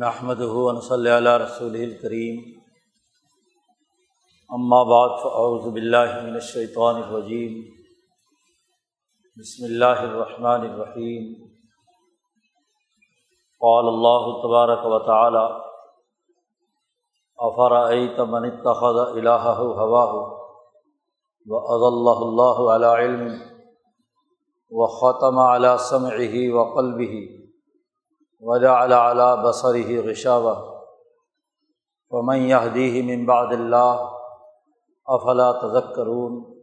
محمد ہُون صلی اللہ رسول الکریم اما بعد فاعوذ باللہ من الشیطان الرجیم بسم اللہ الرحمن الرحیم قال اللہ تبارک و تعالی افرأیت من اتخذ الہہ ہواہ وأضلہ اللہ علی علم وختم علی سمعہ وقلبہ وجعل على بصره غشاوة. ومن يهديه من بعد الله افلا تذكرون؟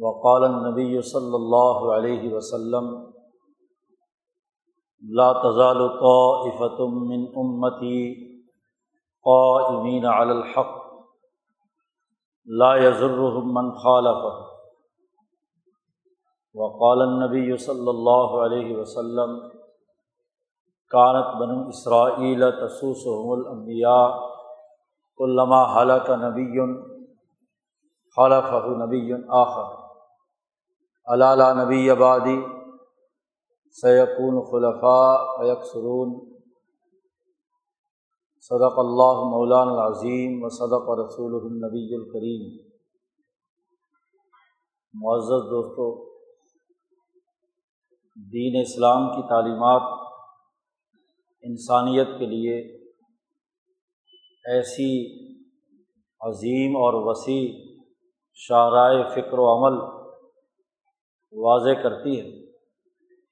وقال النبي صلى الله عليه وسلم، لا تزال طائفة من أمتي قائمين على الحق، لا يزرهم من خالفه وقال النبی صلی اللہ علیہ وسلم کانت بن اسرائیل تسوس الانبیاء علامہ حلق نبی خلف نبی آخر. علالہ نبی آبادی سیقون خلفاء یکسرون صدق اللہ مولان العظیم و صدق رسول النبی الکریم معزز دوستو دین اسلام کی تعلیمات انسانیت کے لیے ایسی عظیم اور وسیع شاہراہ فکر و عمل واضح کرتی ہے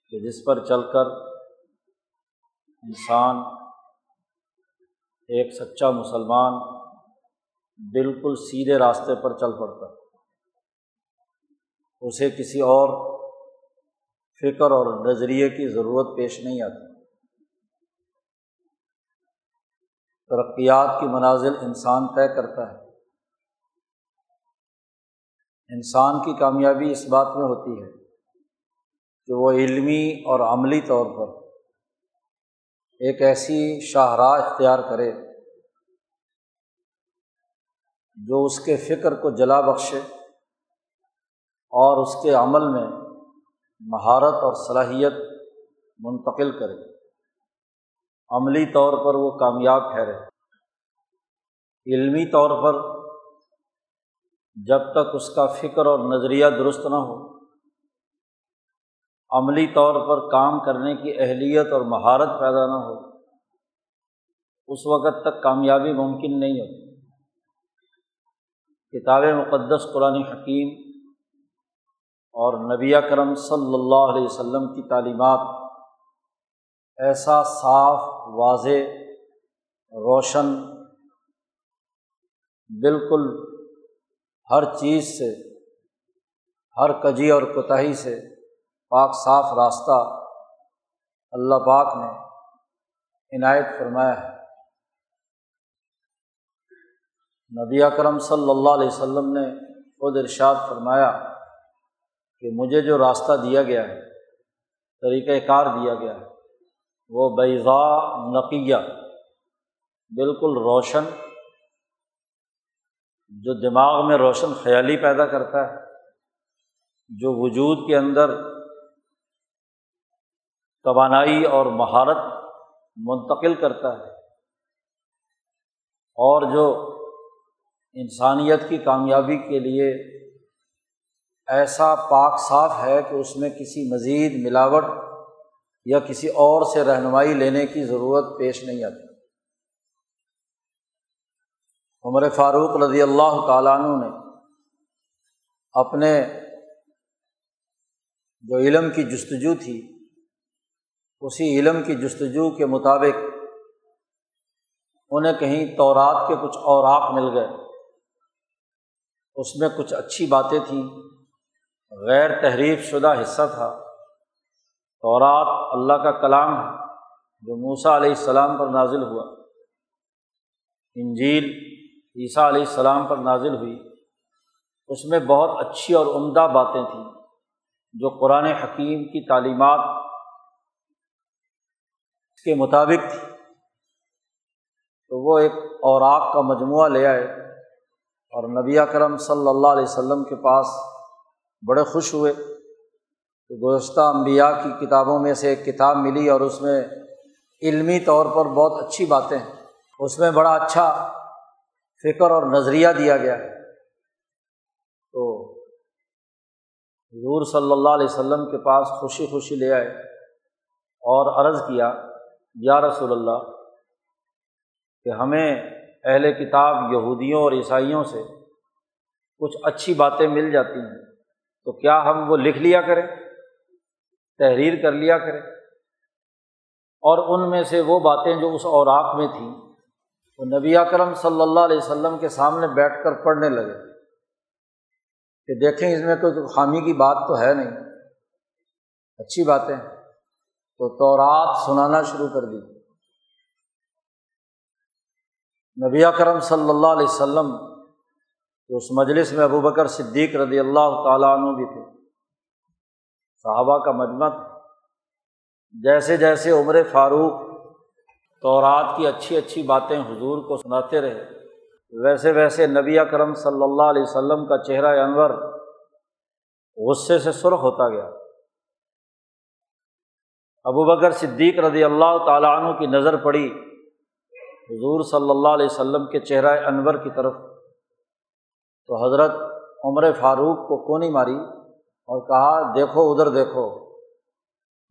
کہ جس پر چل کر انسان ایک سچا مسلمان بالکل سیدھے راستے پر چل پڑتا ہے۔ اسے کسی اور فکر اور نظریے کی ضرورت پیش نہیں آتی۔ ترقیات کی منازل انسان طے کرتا ہے۔ انسان کی کامیابی اس بات میں ہوتی ہے کہ وہ علمی اور عملی طور پر ایک ایسی شاہراہ اختیار کرے جو اس کے فکر کو جلا بخشے اور اس کے عمل میں مہارت اور صلاحیت منتقل کرے۔ عملی طور پر وہ کامیاب ٹھہرے۔ علمی طور پر جب تک اس کا فکر اور نظریہ درست نہ ہو۔ عملی طور پر کام کرنے کی اہلیت اور مہارت پیدا نہ ہو۔ اس وقت تک کامیابی ممکن نہیں ہوتی۔ کتاب مقدس قرآن حکیم اور نبی کرم صلی اللہ علیہ وسلم کی تعلیمات ایسا صاف، واضح، روشن، بالکل ہر چیز سے، ہر کجی اور کوتاہی سے پاک، صاف راستہ اللہ پاک نے عنایت فرمایا ہے۔ نبی اکرم صلی اللہ علیہ وسلم نے خود ارشاد فرمایا کہ مجھے جو راستہ دیا گیا ہے طریقۂ کار دیا گیا ہے، وہ بیضا نقیہ، بالکل روشن، جو دماغ میں روشن خیالی پیدا کرتا ہے، جو وجود کے اندر توانائی اور مہارت منتقل کرتا ہے، اور جو انسانیت کی کامیابی کے لیے ایسا پاک صاف ہے کہ اس میں کسی مزید ملاوٹ یا کسی اور سے رہنمائی لینے کی ضرورت پیش نہیں آتی۔ عمر فاروق رضی اللہ تعالیٰ عنہ نے اپنے جو علم کی جستجو تھی، اسی علم کی جستجو کے مطابق انہیں کہیں تورات کے کچھ اوراق مل گئے۔ اس میں کچھ اچھی باتیں تھیں۔ غیر تحریف شدہ حصہ تھا۔ تورات اللہ کا کلام ہے جو موسا علیہ السلام پر نازل ہوا۔ انجیل عیسیٰ علیہ السلام پر نازل ہوئی۔ اس میں بہت اچھی اور عمدہ باتیں تھیں جو قرآن حکیم کی تعلیمات کے مطابق تھی۔ تو وہ ایک اوراق کا مجموعہ لے آئے اور نبی کرم صلی اللہ علیہ وسلم کے پاس بڑے خوش ہوئے کہ گزشتہ انبیاء کی کتابوں میں سے ایک کتاب ملی اور اس میں علمی طور پر بہت اچھی باتیں ہیں۔ اس میں بڑا اچھا فکر اور نظریہ دیا گیا ہے۔ تو حضور صلی اللہ علیہ وسلم کے پاس خوشی خوشی لے آئے اور عرض کیا، یا رسول اللہ، کہ ہمیں اہل کتاب یہودیوں اور عیسائیوں سے کچھ اچھی باتیں مل جاتی ہیں۔ تو کیا ہم وہ لکھ لیا کریں؟ تحریر کر لیا کریں؟ اور ان میں سے وہ باتیں جو اس اوراق میں تھیں، وہ نبی اکرم صلی اللہ علیہ وسلم کے سامنے بیٹھ کر پڑھنے لگے کہ دیکھیں اس میں کوئی خامی کی بات تو ہے نہیں۔ اچھی باتیں۔ تو تورات سنانا شروع کر دی۔ نبی اکرم صلی اللہ علیہ وسلم تو اس مجلس میں ابو بکر صدیق رضی اللہ تعالیٰ عنہ بھی تھے۔ صحابہ کا مجمع جیسے جیسے عمر فاروق تو رات کی اچھی اچھی باتیں حضور کو سناتے رہے، ویسے ویسے نبی اکرم صلی اللہ علیہ وسلم کا چہرہ انور غصے سے سرخ ہوتا گیا۔ ابو بکر صدیق رضی اللہ تعالیٰ عنہ کی نظر پڑی۔ حضور صلی اللہ علیہ وسلم کے چہرہ انور کی طرف۔ تو حضرت عمر فاروق کو کونی ماری اور کہا، دیکھو، ادھر دیکھو۔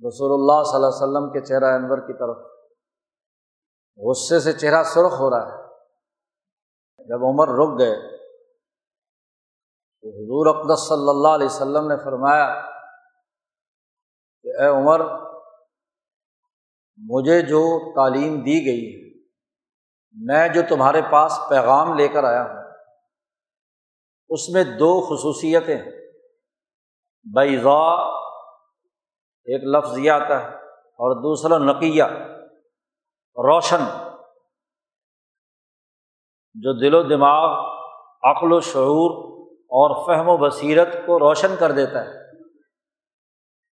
رسول اللہ صلی اللہ علیہ وسلم کے چہرہ انور کی طرف۔ غصے سے چہرہ سرخ ہو رہا ہے۔ جب عمر رک گئے تو حضور اقدس صلی اللہ علیہ وسلم نے فرمایا کہ، اے عمر، مجھے جو تعلیم دی گئی ہے، میں جو تمہارے پاس پیغام لے کر آیا ہوں اس میں دو خصوصیتیں بیضا، ایک لفظ یہ آتا ہے، اور دوسرا نقیہ، روشن، جو دل و دماغ، عقل و شعور اور فہم و بصیرت کو روشن کر دیتا ہے۔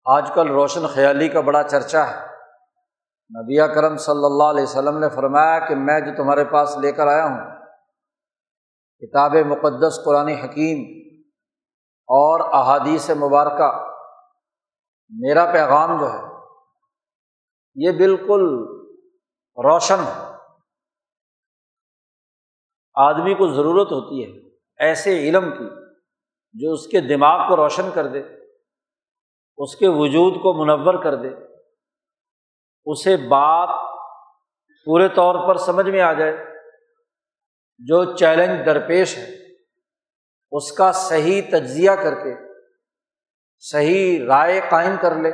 آج کل روشن خیالی کا بڑا چرچا ہے۔ نبی کرم صلی اللہ علیہ وسلم نے فرمایا کہ میں جو تمہارے پاس لے کر آیا ہوں کتاب مقدس قرآن حکیم اور احادیث مبارکہ میرا پیغام جو ہے، یہ بالکل روشن ہے۔ آدمی کو ضرورت ہوتی ہے ایسے علم کی جو اس کے دماغ کو روشن کر دے، اس کے وجود کو منور کر دے، اسے بات پورے طور پر سمجھ میں آ جائے۔ جو چیلنج درپیش ہے، اس کا صحیح تجزیہ کر کے، صحیح رائے قائم کر لے۔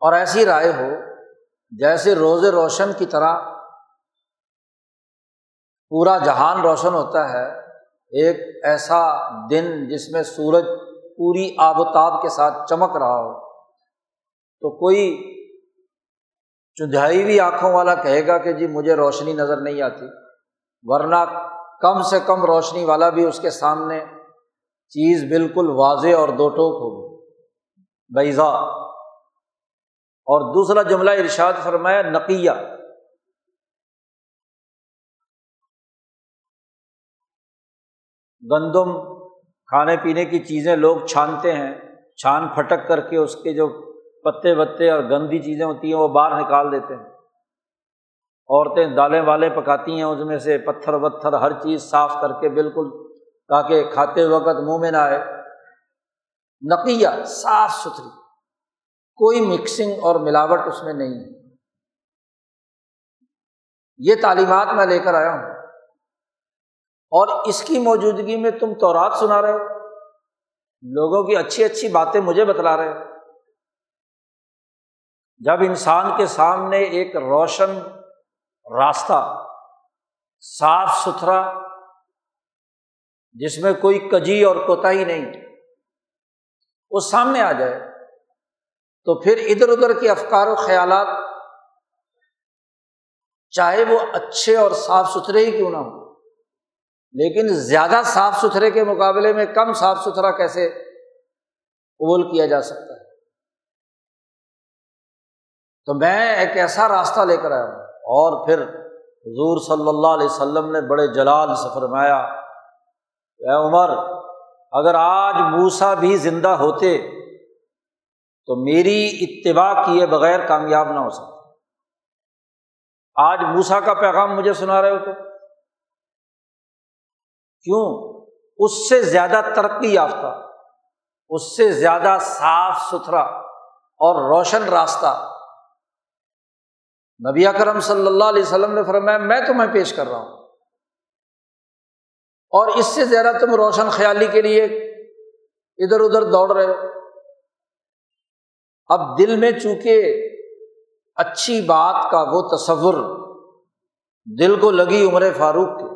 اور ایسی رائے ہو جیسے روز روشن کی طرح پورا جہان روشن ہوتا ہے، ایک ایسا دن جس میں سورج پوری آب و تاب کے ساتھ چمک رہا ہو۔ تو کوئی چندھائی ہوئی آنکھوں والا کہے گا کہ جی مجھے روشنی نظر نہیں آتی، ورنہ کم سے کم روشنی والا بھی اس کے سامنے چیز بالکل واضح اور دو ٹوک ہوگی۔ بیضا۔ اور دوسرا جملہ ارشاد فرمایا، نقیہ۔ گندم کھانے پینے کی چیزیں لوگ چھانتے ہیں، چھان پھٹک کر کے اس کے جو پتے وتے اور گندی چیزیں ہوتی ہیں، وہ باہر نکال دیتے ہیں۔ عورتیں دالیں والیں پکاتی ہیں، اس میں سے پتھر وتھر ہر چیز صاف کر کے بالکل تاکہ کھاتے وقت منہ میں نہ آئے۔ نقیہ، صاف ستھری، کوئی مکسنگ اور ملاوٹ اس میں نہیں ہے۔ یہ تعلیمات میں لے کر آیا ہوں۔ اور اس کی موجودگی میں تم تو رات سنا رہے ہو۔ لوگوں کی اچھی اچھی باتیں مجھے بتلا رہے ہو۔ جب انسان کے سامنے ایک روشن راستہ، صاف ستھرا، جس میں کوئی کجی اور کوتا ہی نہیں، وہ سامنے آ جائے، تو پھر ادھر ادھر کے افکار و خیالات، چاہے وہ اچھے اور صاف ستھرے ہی کیوں نہ ہو لیکن زیادہ صاف ستھرے کے مقابلے میں کم صاف ستھرا کیسے قبول کیا جا سکتا ہے؟ تو میں ایک ایسا راستہ لے کر آیا ہوں۔ اور پھر حضور صلی اللہ علیہ وسلم نے بڑے جلال سے فرمایا، اے عمر، اگر آج موسا بھی زندہ ہوتے تو میری اتباع کیے بغیر کامیاب نہ ہو سکتا آج موسا کا پیغام مجھے سنا رہے ہو تو کیوں؟ اس سے زیادہ ترقی یافتہ، اس سے زیادہ صاف ستھرا اور روشن راستہ نبی کرم صلی اللہ علیہ وسلم نے فرمایا، میں تمہیں پیش کر رہا ہوں۔ اور اس سے زیادہ تم روشن خیالی کے لیے ادھر ادھر دوڑ رہے ہو۔ اب دل میں چونکہ اچھی بات کا وہ تصور دل کو لگی عمر فاروق کے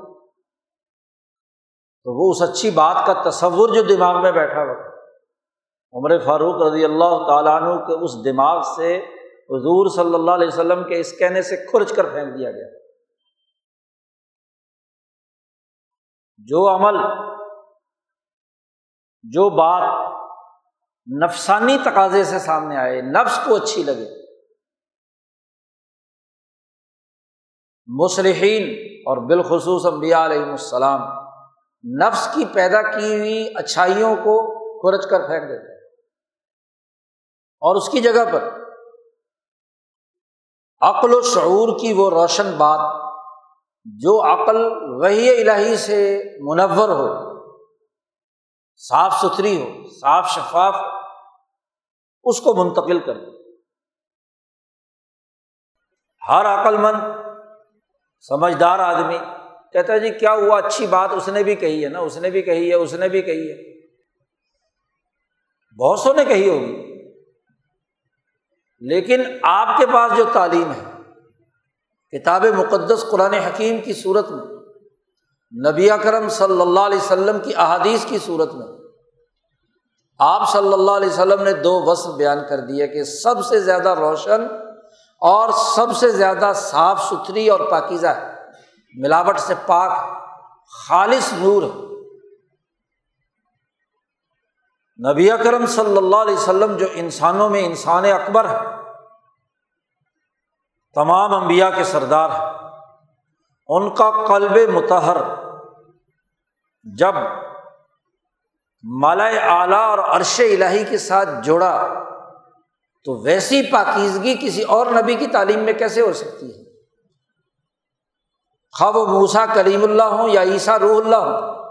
تو وہ اس اچھی بات کا تصور جو دماغ میں بیٹھا ہوا عمر فاروق رضی اللہ تعالیٰ عنہ کے اس دماغ سے حضور صلی اللہ علیہ وسلم کے اس کہنے سے کھرچ کر پھینک دیا گیا۔ جو عمل، جو بات نفسانی تقاضے سے سامنے آئے، نفس کو اچھی لگے، مصلحین اور بالخصوص انبیاء علیہم السلام نفس کی پیدا کی ہوئی اچھائیوں کو کھرچ کر پھینک دیتے اور اس کی جگہ پر عقل و شعور کی وہ روشن بات جو عقل وہی الہی سے منور ہو، صاف ستھری ہو، صاف شفاف، اس کو منتقل کر ہر عقل مند، سمجھدار آدمی کہتا ہے جی کیا ہوا؟ اچھی بات اس نے بھی کہی ہے نا، اس نے بھی کہی ہے، اس نے بھی کہی ہے۔ بہت سو نے کہی ہوگی۔ لیکن آپ کے پاس جو تعلیم ہے، کتاب مقدس قرآن حکیم کی صورت میں، نبی کرم صلی اللہ علیہ وسلم کی احادیث کی صورت میں، آپ صلی اللہ علیہ وسلم نے دو وصف بیان کر دیا کہ سب سے زیادہ روشن اور سب سے زیادہ صاف ستھری اور پاکیزہ ہے۔ ملاوٹ سے پاک، خالص نور ہے۔ نبی اکرم صلی اللہ علیہ وسلم جو انسانوں میں انسان اکبر ہے تمام انبیاء کے سردار ہیں۔ ان کا قلب متحر جب مالا اعلیٰ اور عرش الہی کے ساتھ جوڑا تو ویسی پاکیزگی کسی اور نبی کی تعلیم میں کیسے ہو سکتی ہے؟ خواب و موسا کلیم اللہ ہوں یا عیسیٰ روح اللہ ہوں۔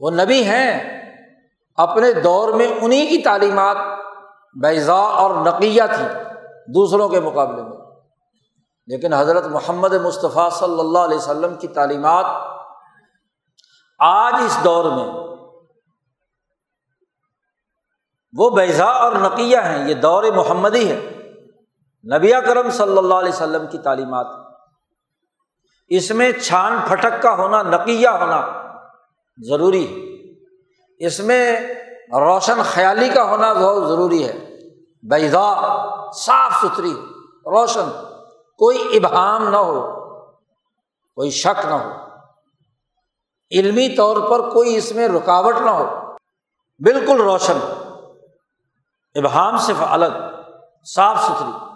وہ نبی ہیں اپنے دور میں انہیں کی تعلیمات بیضا اور نقیہ تھی، دوسروں کے مقابلے میں۔ لیکن حضرت محمد مصطفیٰ صلی اللہ علیہ وسلم کی تعلیمات آج اس دور میں وہ بیضا اور نقیہ ہیں، یہ دور محمدی ہے۔ نبی کرم صلی اللہ علیہ وسلم کی تعلیمات۔ اس میں چھان پھٹک کا ہونا، نقیہ ہونا ضروری ہے۔ اس میں روشن خیالی کا ہونا بہت ضروری ہے۔ بیضا صاف ستھری، روشن، کوئی ابہام نہ ہو، کوئی شک نہ ہو۔ علمی طور پر کوئی اس میں رکاوٹ نہ ہو۔ بالکل روشن، ابہام سے الگ، صاف ستھری۔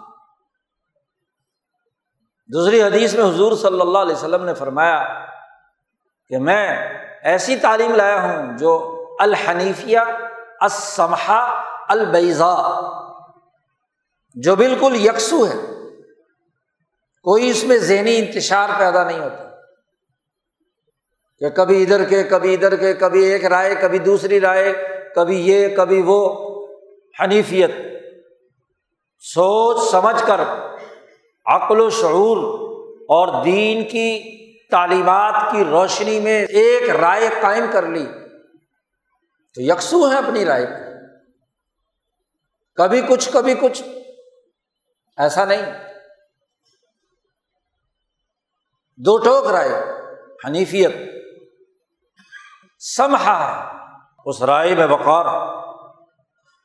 دوسری حدیث میں حضور صلی اللہ علیہ وسلم نے فرمایا کہ میں ایسی تعلیم لایا ہوں جو الحنیفیہ اسمحا البیزا جو بالکل یکسو ہے، کوئی اس میں ذہنی انتشار پیدا نہیں ہوتا۔ کہ کبھی ادھر کے، کبھی ادھر کے، کبھی ایک رائے، کبھی دوسری رائے، کبھی یہ، کبھی وہ۔ حنیفیت۔ سوچ سمجھ کر عقل و شعور اور دین کی تعلیمات کی روشنی میں ایک رائے قائم کر لی۔ تو یکسو ہے اپنی رائے کبھی کچھ کبھی کچھ۔ ایسا نہیں۔ دو ٹوک رائے، حنیفیت۔ سمہا ہے اس رائے میں وقار۔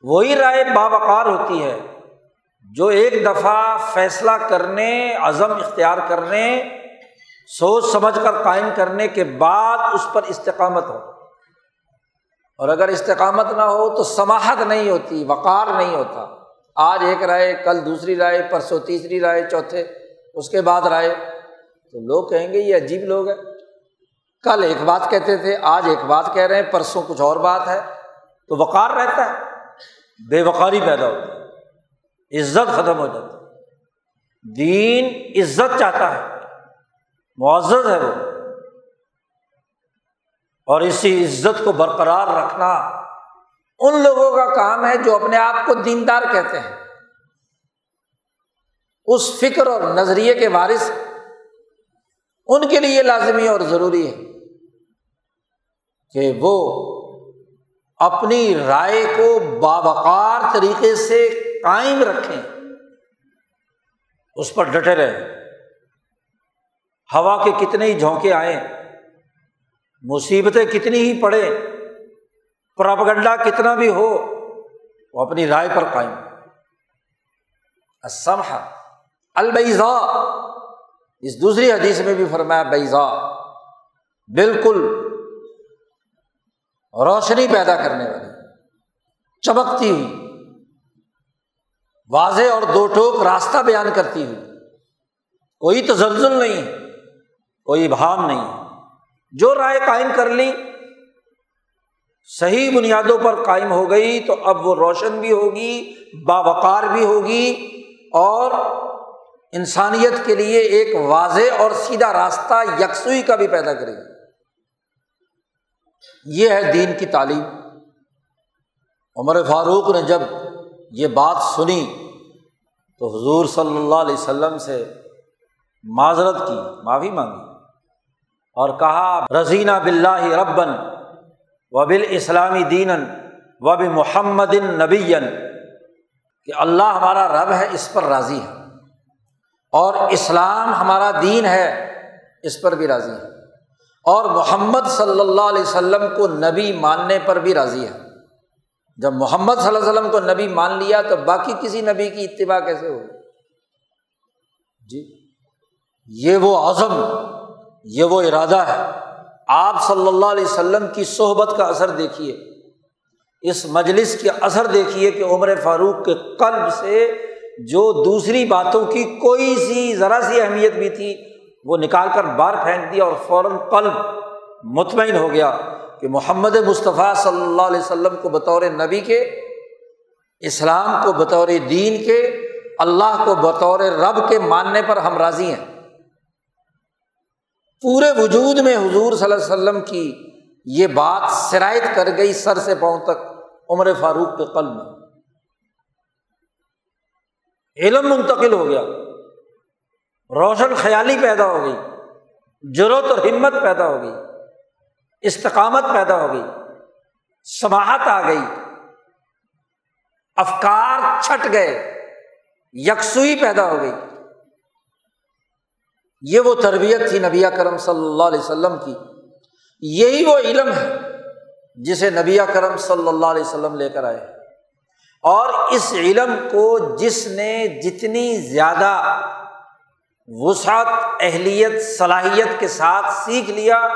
وہی رائے باوقار ہوتی ہے جو ایک دفعہ فیصلہ کرنے، عزم اختیار کرنے، سوچ سمجھ کر قائم کرنے کے بعد اس پر استقامت ہو۔ اور اگر استقامت نہ ہو تو سماہت نہیں ہوتی، وقار نہیں ہوتا۔ آج ایک رائے، کل دوسری رائے، پرسوں تیسری رائے، چوتھے، اس کے بعد رائے۔ تو لوگ کہیں گے یہ عجیب لوگ ہیں۔ کل ایک بات کہتے تھے، آج ایک بات کہہ رہے ہیں، پرسوں کچھ اور بات ہے۔ تو وقار رہتا ہے، بے وقاری پیدا ہوتی ہے، عزت ختم ہو جاتی دین عزت چاہتا ہے، معزز ہے وہ۔ اور اسی عزت کو برقرار رکھنا ان لوگوں کا کام ہے جو اپنے آپ کو دیندار کہتے ہیں۔ اس فکر اور نظریے کے وارث ان کے لیے لازمی اور ضروری ہے کہ وہ اپنی رائے کو باوقار طریقے سے قائم رکھیں۔ اس پر ڈٹے رہے۔ ہوا کے کتنے ہی جھونکے آئیں۔ مصیبتیں کتنی ہی پڑے پراپگنڈا کتنا بھی ہو، وہ اپنی رائے پر قائم سمحا البیزا اس دوسری حدیث میں بھی فرمایا بیزا بالکل روشنی پیدا کرنے والی، چمکتی ہوئی، واضح اور دو ٹوک راستہ بیان کرتی ہوئی۔ کوئی تزلزل نہیں کوئی ابہام نہیں جو رائے قائم کر لی صحیح بنیادوں پر قائم ہو گئی تو اب وہ روشن بھی ہوگی، باوقار بھی ہوگی اور انسانیت کے لیے ایک واضح اور سیدھا راستہ یکسوئی کا بھی پیدا کرے گی۔ یہ ہے دین کی تعلیم۔ عمر فاروق نے جب یہ بات سنی تو حضور صلی اللہ علیہ وسلم سے معذرت کی، معافی مانگی۔ اور کہا رضینہ بلّہ ربن و بال اسلامی دین و محمد نبی کہ اللہ ہمارا رب ہے، اس پر راضی ہے۔ اور اسلام ہمارا دین ہے، اس پر بھی راضی ہے۔ اور محمد صلی اللہ علیہ وسلم کو نبی ماننے پر بھی راضی ہے۔ جب محمد صلی اللہ علیہ وسلم کو نبی مان لیا تو باقی کسی نبی کی اتباع کیسے ہو جی یہ وہ عزم یہ وہ ارادہ ہے۔ آپ صلی اللہ علیہ وسلم کی صحبت کا اثر دیکھیے۔ اس مجلس کے اثر دیکھیے کہ عمر فاروق کے قلب سے جو دوسری باتوں کی کوئی سی ذرا سی اہمیت بھی تھی، وہ نکال کر باہر پھینک دیا اور فوراً قلب مطمئن ہو گیا کہ محمد مصطفیٰ صلی اللہ علیہ وسلم کو بطور نبی کے، اسلام کو بطور دین کے، اللہ کو بطور رب کے ماننے پر ہم راضی ہیں۔ پورے وجود میں حضور صلی اللہ علیہ وسلم کی یہ بات شرائط کر گئی سر سے پاؤں تک عمر فاروق کے قلب میں۔ علم منتقل ہو گیا، روشن خیالی پیدا ہو گئی ضرورت اور ہمت پیدا ہو گئی، استقامت پیدا ہو گئی سماہت آ گئی، افکار چھٹ گئے، یکسوئی پیدا ہو گئی۔ یہ وہ تربیت تھی نبی کرم صلی اللہ علیہ وسلم کی۔ یہی وہ علم ہے جسے نبی کرم صلی اللہ علیہ وسلم لے کر آئے۔ اور اس علم کو جس نے جتنی زیادہ وسعت، اہلیت، صلاحیت کے ساتھ سیکھ لیا،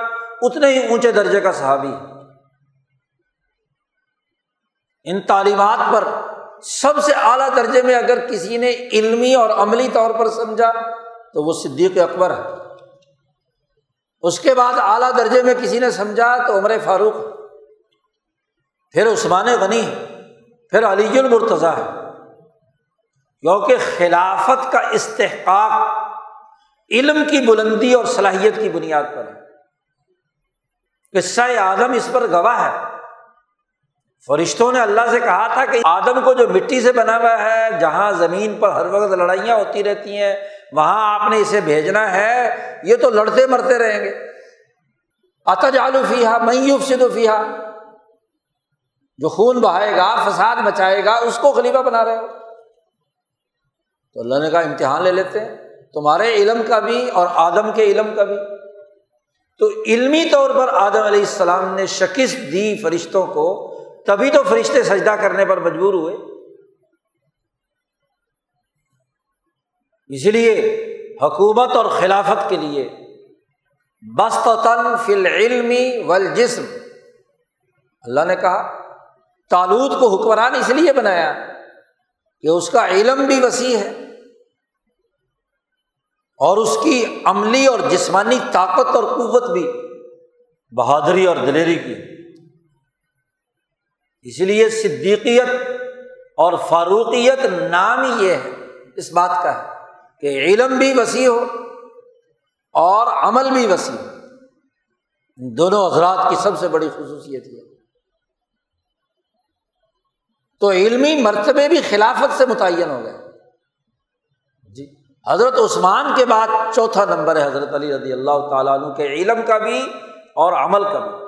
اتنے ہی اونچے درجے کا صحابی ان تعلیمات پر سب سے اعلیٰ درجے میں اگر کسی نے علمی اور عملی طور پر سمجھا تو وہ صدیق اکبر ہے اس کے بعد اعلیٰ درجے میں کسی نے سمجھا تو عمر فاروق۔ پھر عثمان غنی پھر علی المرتضیٰ ہے کیونکہ خلافت کا استحقاق علم کی بلندی اور صلاحیت کی بنیاد پر ہے۔ قصہ آدم اس پر گواہ ہے۔ فرشتوں نے اللہ سے کہا تھا کہ آدم کو جو مٹی سے بنا ہوا ہے، جہاں زمین پر ہر وقت لڑائیاں ہوتی رہتی ہیں وہاں آپ نے اسے بھیجنا ہے، یہ تو لڑتے مرتے رہیں گے۔ اتج آلو فیحا میوف سے تو فیحا جو خون بہائے گا، فساد مچائے گا، اس کو خلیفہ بنا رہے ہو۔ تو اللہ نے کہا، امتحان لے لیتے ہیں۔ تمہارے علم کا بھی اور آدم کے علم کا بھی۔ تو علمی طور پر آدم علیہ السلام نے شکست دی فرشتوں کو، تبھی تو فرشتے سجدہ کرنے پر مجبور ہوئے۔ اس لیے حکومت اور خلافت کے لیے بست تن فل علمی ول جسم اللہ نے کہا تالود کو حکمران اس لیے بنایا کہ اس کا علم بھی وسیع ہے اور اس کی عملی اور جسمانی طاقت اور قوت بھی بہادری اور دلیری کی اس لیے صدیقیت اور فاروقیت نام ہی یہ ہے۔ اس بات کا ہے۔ کہ علم بھی وسیع ہو اور عمل بھی وسیع ہو۔ دونوں حضرات کی سب سے بڑی خصوصیت یہ۔ تو علمی مرتبے بھی خلافت سے متعین ہو گئے۔ جی حضرت عثمان کے بعد چوتھا نمبر ہے حضرت علی رضی اللہ تعالیٰ عنہ کے علم کا بھی اور عمل کا بھی۔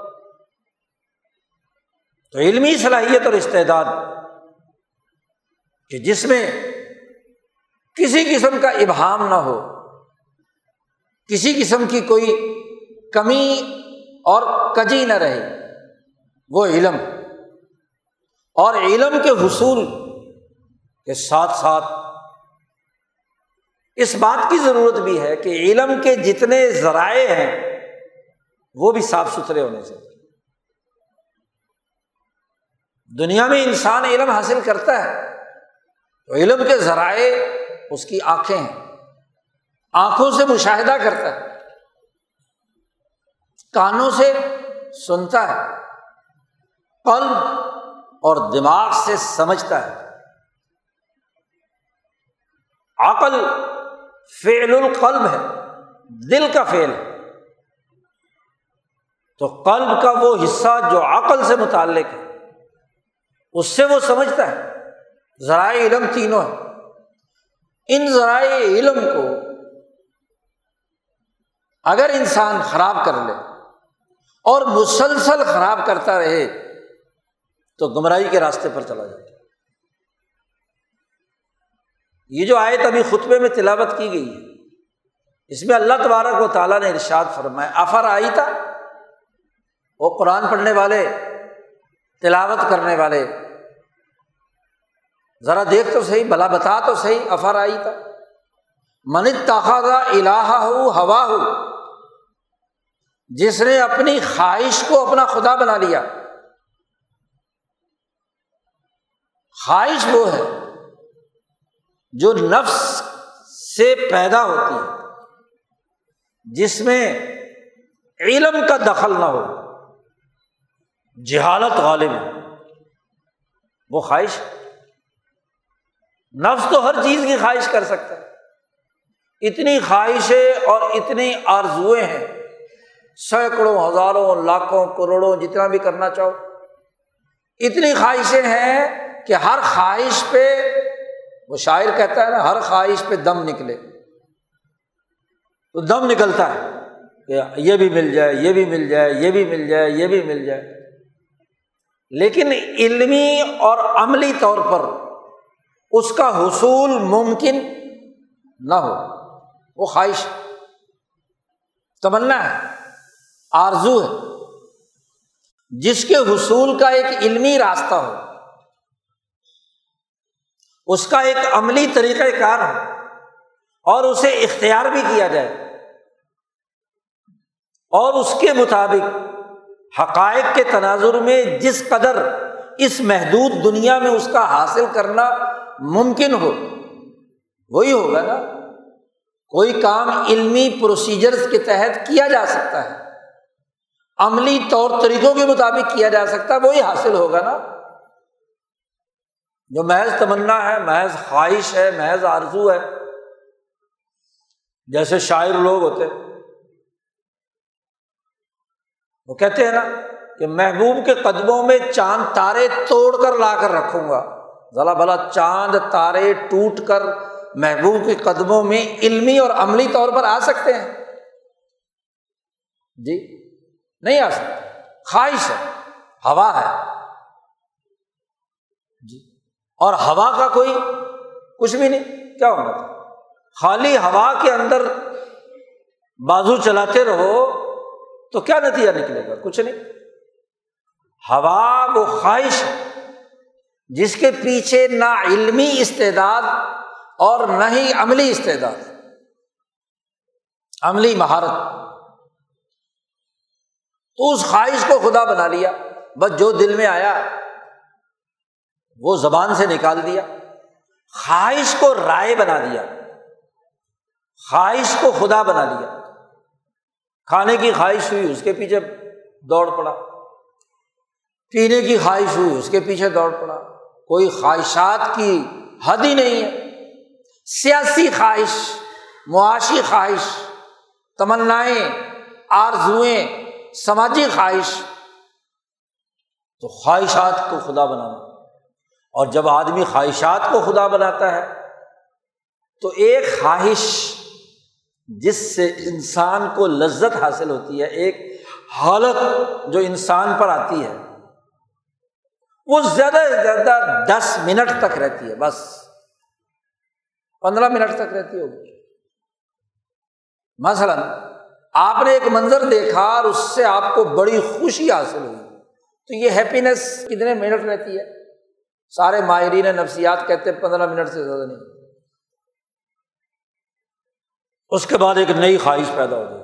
تو علمی صلاحیت اور استعداد کہ جس میں کسی قسم کا ابہام نہ ہو، کسی قسم کی کوئی کمی اور کجی نہ رہے، وہ علم۔ اور علم کے حصول کے ساتھ ساتھ اس بات کی ضرورت بھی ہے کہ علم کے جتنے ذرائع ہیں، وہ بھی صاف ستھرے ہونے چاہیے۔ دنیا میں انسان علم حاصل کرتا ہے، تو علم کے ذرائع اس کی آنکھیں ہیں۔ آنکھوں سے مشاہدہ کرتا ہے۔ کانوں سے سنتا ہے۔ قلب اور دماغ سے سمجھتا ہے۔ عقل فعل القلب ہے۔ دل کا فعل ہے۔ تو قلب کا وہ حصہ جو عقل سے متعلق ہے، اس سے وہ سمجھتا ہے۔ ذرائع علم تینوں ہے ان ذرائع علم کو اگر انسان خراب کر لے اور مسلسل خراب کرتا رہے تو گمراہی کے راستے پر چلا جائے۔ یہ جو آیت ابھی خطبے میں تلاوت کی گئی ہے، اس میں اللہ تبارک و تعالیٰ نے ارشاد فرمایا آفر آئی تھا وہ قرآن پڑھنے والے، تلاوت کرنے والے ذرا دیکھ تو صحیح، بلا بتا تو صحیح، افر آئی تھا من تاخا الہ ہو ہوا ہو جس نے اپنی خواہش کو اپنا خدا بنا لیا۔ خواہش وہ ہے جو نفس سے پیدا ہوتی ہے، جس میں علم کا دخل نہ ہو۔ جہالت غالب وہ خواہش نفس تو ہر چیز کی خواہش کر سکتا ہے۔ اتنی خواہشیں اور اتنی آرزویں ہیں۔ سینکڑوں، ہزاروں، لاکھوں، کروڑوں جتنا بھی کرنا چاہو۔ اتنی خواہشیں ہیں کہ ہر خواہش پہ وہ شاعر کہتا ہے نا، ہر خواہش پہ دم نکلے۔ تو دم نکلتا ہے کہ یہ بھی مل جائے، یہ بھی مل جائے، یہ بھی مل جائے، یہ بھی مل جائے۔ لیکن علمی اور عملی طور پر اس کا حصول ممکن نہ ہو۔ وہ خواہش تمنا ہے۔ آرزو ہے۔ جس کے حصول کا ایک علمی راستہ ہو۔ اس کا ایک عملی طریقہ کار ہو۔ اور اسے اختیار بھی کیا جائے۔ اور اس کے مطابق حقائق کے تناظر میں جس قدر اس محدود دنیا میں اس کا حاصل کرنا ممکن ہو۔ وہی ہوگا نا۔ کوئی کام علمی پروسیجر کے تحت کیا جا سکتا ہے۔ عملی طور طریقوں کے مطابق کیا جا سکتا ہے، وہی حاصل ہوگا نا۔ جو محض تمنا ہے، محض خواہش ہے، محض آرزو ہے۔ جیسے شاعر لوگ ہوتے۔ وہ کہتے ہیں نا کہ محبوب کے قدموں میں چاند تارے توڑ کر لا کر رکھوں گا۔ ذلا بھلا چاند تارے ٹوٹ کر محبوب کے قدموں میں علمی اور عملی طور پر آ سکتے ہیں۔ جی نہیں آ سکتے۔ خواہش ہے، ہوا ہے۔ جی اور ہوا کا کوئی کچھ بھی نہیں، کیا ہونا تھا؟ خالی ہوا کے اندر بازو چلاتے رہو تو کیا نتیجہ نکلے گا؟ کچھ نہیں۔ ہوا وہ خواہش ہے۔ جس کے پیچھے نہ علمی استعداد اور نہ ہی عملی استعداد۔ عملی مہارت۔ تو اس خواہش کو خدا بنا لیا، بس جو دل میں آیا، وہ زبان سے نکال دیا۔ خواہش کو رائے بنا دیا۔ خواہش کو خدا بنا لیا۔ کھانے کی خواہش ہوئی، اس کے پیچھے دوڑ پڑا۔ پینے کی خواہش ہوئی، اس کے پیچھے دوڑ پڑا۔ کوئی خواہشات کی حد ہی نہیں ہے۔ سیاسی خواہش، معاشی خواہش، تمنائیں، آرزوئیں، سماجی خواہش۔ تو خواہشات کو خدا بنانا۔ اور جب آدمی خواہشات کو خدا بناتا ہے، تو ایک خواہش جس سے انسان کو لذت حاصل ہوتی ہے، ایک حالت جو انسان پر آتی ہے وہ زیادہ سے زیادہ دس منٹ تک رہتی ہے، بس۔ پندرہ منٹ تک رہتی ہوگی۔ مثلاً، آپ نے ایک منظر دیکھا اور اس سے آپ کو بڑی خوشی حاصل ہوئی۔ تو یہ ہیپینیس کتنے منٹ رہتی ہے؟ سارے ماہرین نفسیات کہتے ہیں پندرہ منٹ سے زیادہ نہیں۔ اس کے بعد ایک نئی خواہش پیدا ہو جائے۔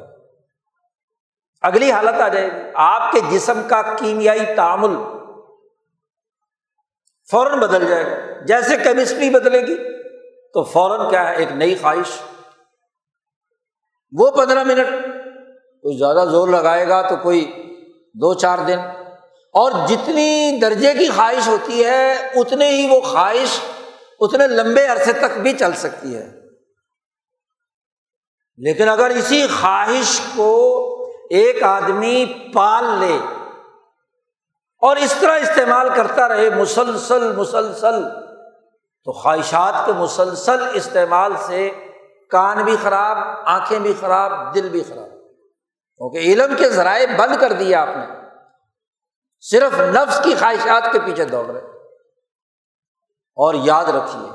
اگلی حالت آ جائے گی۔ آپ کے جسم کا کیمیائی تعامل فوراً بدل جائے۔ گا جیسے کیمسٹری بدلے گی، تو فوراً کیا ہے؟ ایک نئی خواہش۔ وہ پندرہ منٹ، کوئی زیادہ زور لگائے گا تو کوئی دو چار دن۔ اور جتنی درجے کی خواہش ہوتی ہے، اتنے ہی وہ خواہش اتنے لمبے عرصے تک بھی چل سکتی ہے۔ لیکن اگر اسی خواہش کو ایک آدمی پال لے اور اس طرح استعمال کرتا رہے مسلسل مسلسل۔ تو خواہشات کے مسلسل استعمال سے کان بھی خراب، آنکھیں بھی خراب، دل بھی خراب۔ کیونکہ علم کے ذرائع بند کر دیے آپ نے۔ صرف نفس کی خواہشات کے پیچھے دوڑ رہے۔ اور یاد رکھیے،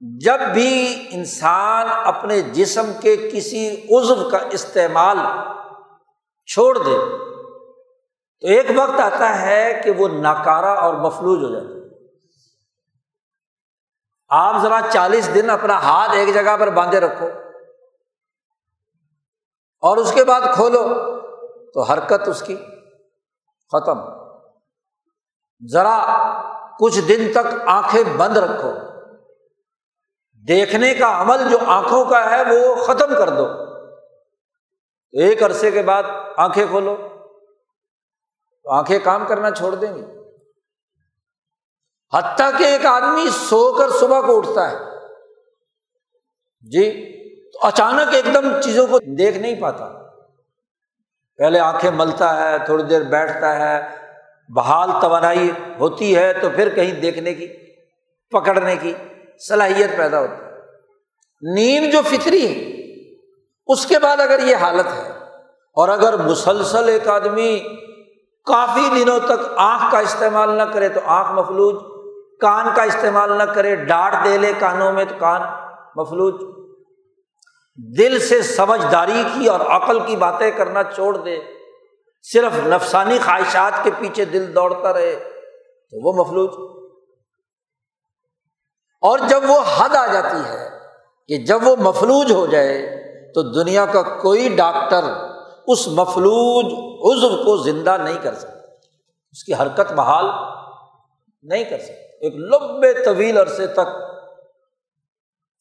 جب بھی انسان اپنے جسم کے کسی عزو کا استعمال چھوڑ دے تو ایک وقت آتا ہے کہ وہ ناکارا اور مفلوج ہو جاتا ہے آپ ذرا چالیس دن اپنا ہاتھ ایک جگہ پر باندھے رکھو اور اس کے بعد کھولو تو حرکت اس کی ختم۔ ذرا کچھ دن تک آنکھیں بند رکھو۔ دیکھنے کا عمل جو آنکھوں کا ہے وہ ختم کر دو۔ ایک عرصے کے بعد آنکھیں کھولو۔ تو آنکھیں کام کرنا چھوڑ دیں گی حتیٰ کہ ایک آدمی سو کر صبح کو اٹھتا ہے۔ جی تو اچانک ایک دم چیزوں کو دیکھ نہیں پاتا۔ پہلے آنکھیں ملتا ہے، تھوڑی دیر بیٹھتا ہے۔ بحال توانائی ہوتی ہے تو پھر کہیں دیکھنے کی، پکڑنے کی صلاحیت پیدا ہوتی ہے۔ نیند جو فطری ہے، اس کے بعد اگر یہ حالت ہے اور اگر مسلسل ایک آدمی کافی دنوں تک آنکھ کا استعمال نہ کرے تو آنکھ مفلوج، کان کا استعمال نہ کرے ڈانٹ دے لے کانوں میں تو کان مفلوج۔ دل سے سمجھداری کی اور عقل کی باتیں کرنا چھوڑ دے۔ صرف نفسانی خواہشات کے پیچھے دل دوڑتا رہے تو وہ مفلوج۔ اور جب وہ حد آ جاتی ہے کہ جب وہ مفلوج ہو جائے تو دنیا کا کوئی ڈاکٹر اس مفلوج عزو کو زندہ نہیں کر سکتا۔ اس کی حرکت بحال نہیں کر سکتا۔ ایک لمبے طویل عرصے تک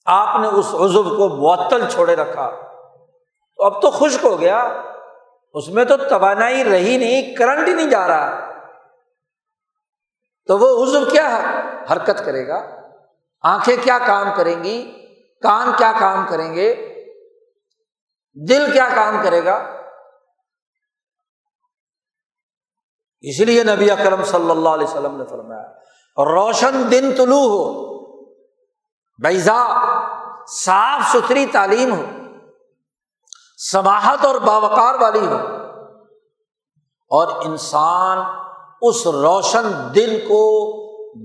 آپ نے اس عزو کو معطل چھوڑے رکھا۔ تو اب تو خشک ہو گیا۔ اس میں تو توانائی رہی نہیں، کرنٹ ہی نہیں جا رہا۔ تو وہ عزو کیا حرکت کرے گا۔ آنکھیں کیا کام کریں گی؟ کان کیا کام کریں گے؟ دل کیا کام کرے گا؟ اس لیے نبی اکرم صلی اللہ علیہ وسلم نے فرمایا، روشن دن طلوع ہو بیزا صاف ستھری تعلیم ہو سماہت اور باوقار والی ہو، اور انسان اس روشن دن کو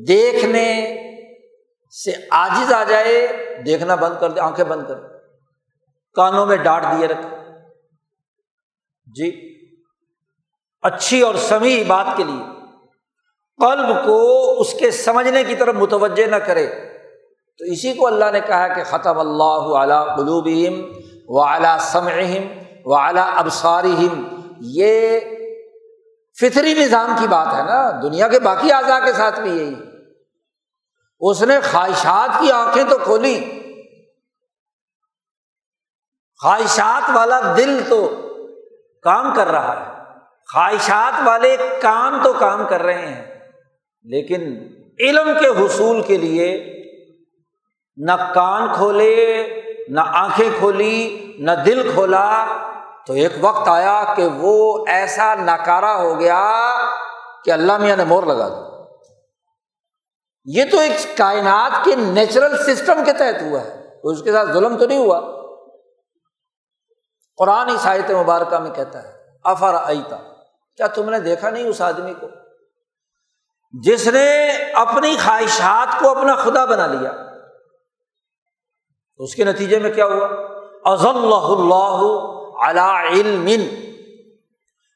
دیکھنے سے آجز آ جائے، دیکھنا بند کر دے، آنکھیں بند کر کانوں میں ڈانٹ دیے رکھے جی اچھی اور سمی بات کے لیے۔ قلب کو اس کے سمجھنے کی طرف متوجہ نہ کرے۔ تو اسی کو اللہ نے کہا کہ ختم اللہ اعلیٰ قلوبہم و اعلیٰ سمعہم و اعلیٰ ابسارہم یہ فطری نظام کی بات ہے نا، دنیا کے باقی اعضاء کے ساتھ بھی یہی۔ اس نے خواہشات کی آنکھیں تو کھولی۔ خواہشات والا دل تو کام کر رہا ہے۔ خواہشات والے کام تو کام کر رہے ہیں، لیکن علم کے حصول کے لیے نہ کان کھولے، نہ آنکھیں کھولی، نہ دل کھولا، تو ایک وقت آیا کہ وہ ایسا ناکارا ہو گیا کہ اللہ میاں نے مور لگا دی۔ یہ تو ایک کائنات کے نیچرل سسٹم کے تحت ہوا ہے، اس کے ساتھ ظلم تو نہیں ہوا۔ قرآن ہی مبارکہ میں کہتا ہے افر آئیتا کیا تم نے دیکھا نہیں اس آدمی کو؟ جس نے اپنی خواہشات کو اپنا خدا بنا لیا۔ تو اس کے نتیجے میں کیا ہوا؟ اللہ اللہ علم۔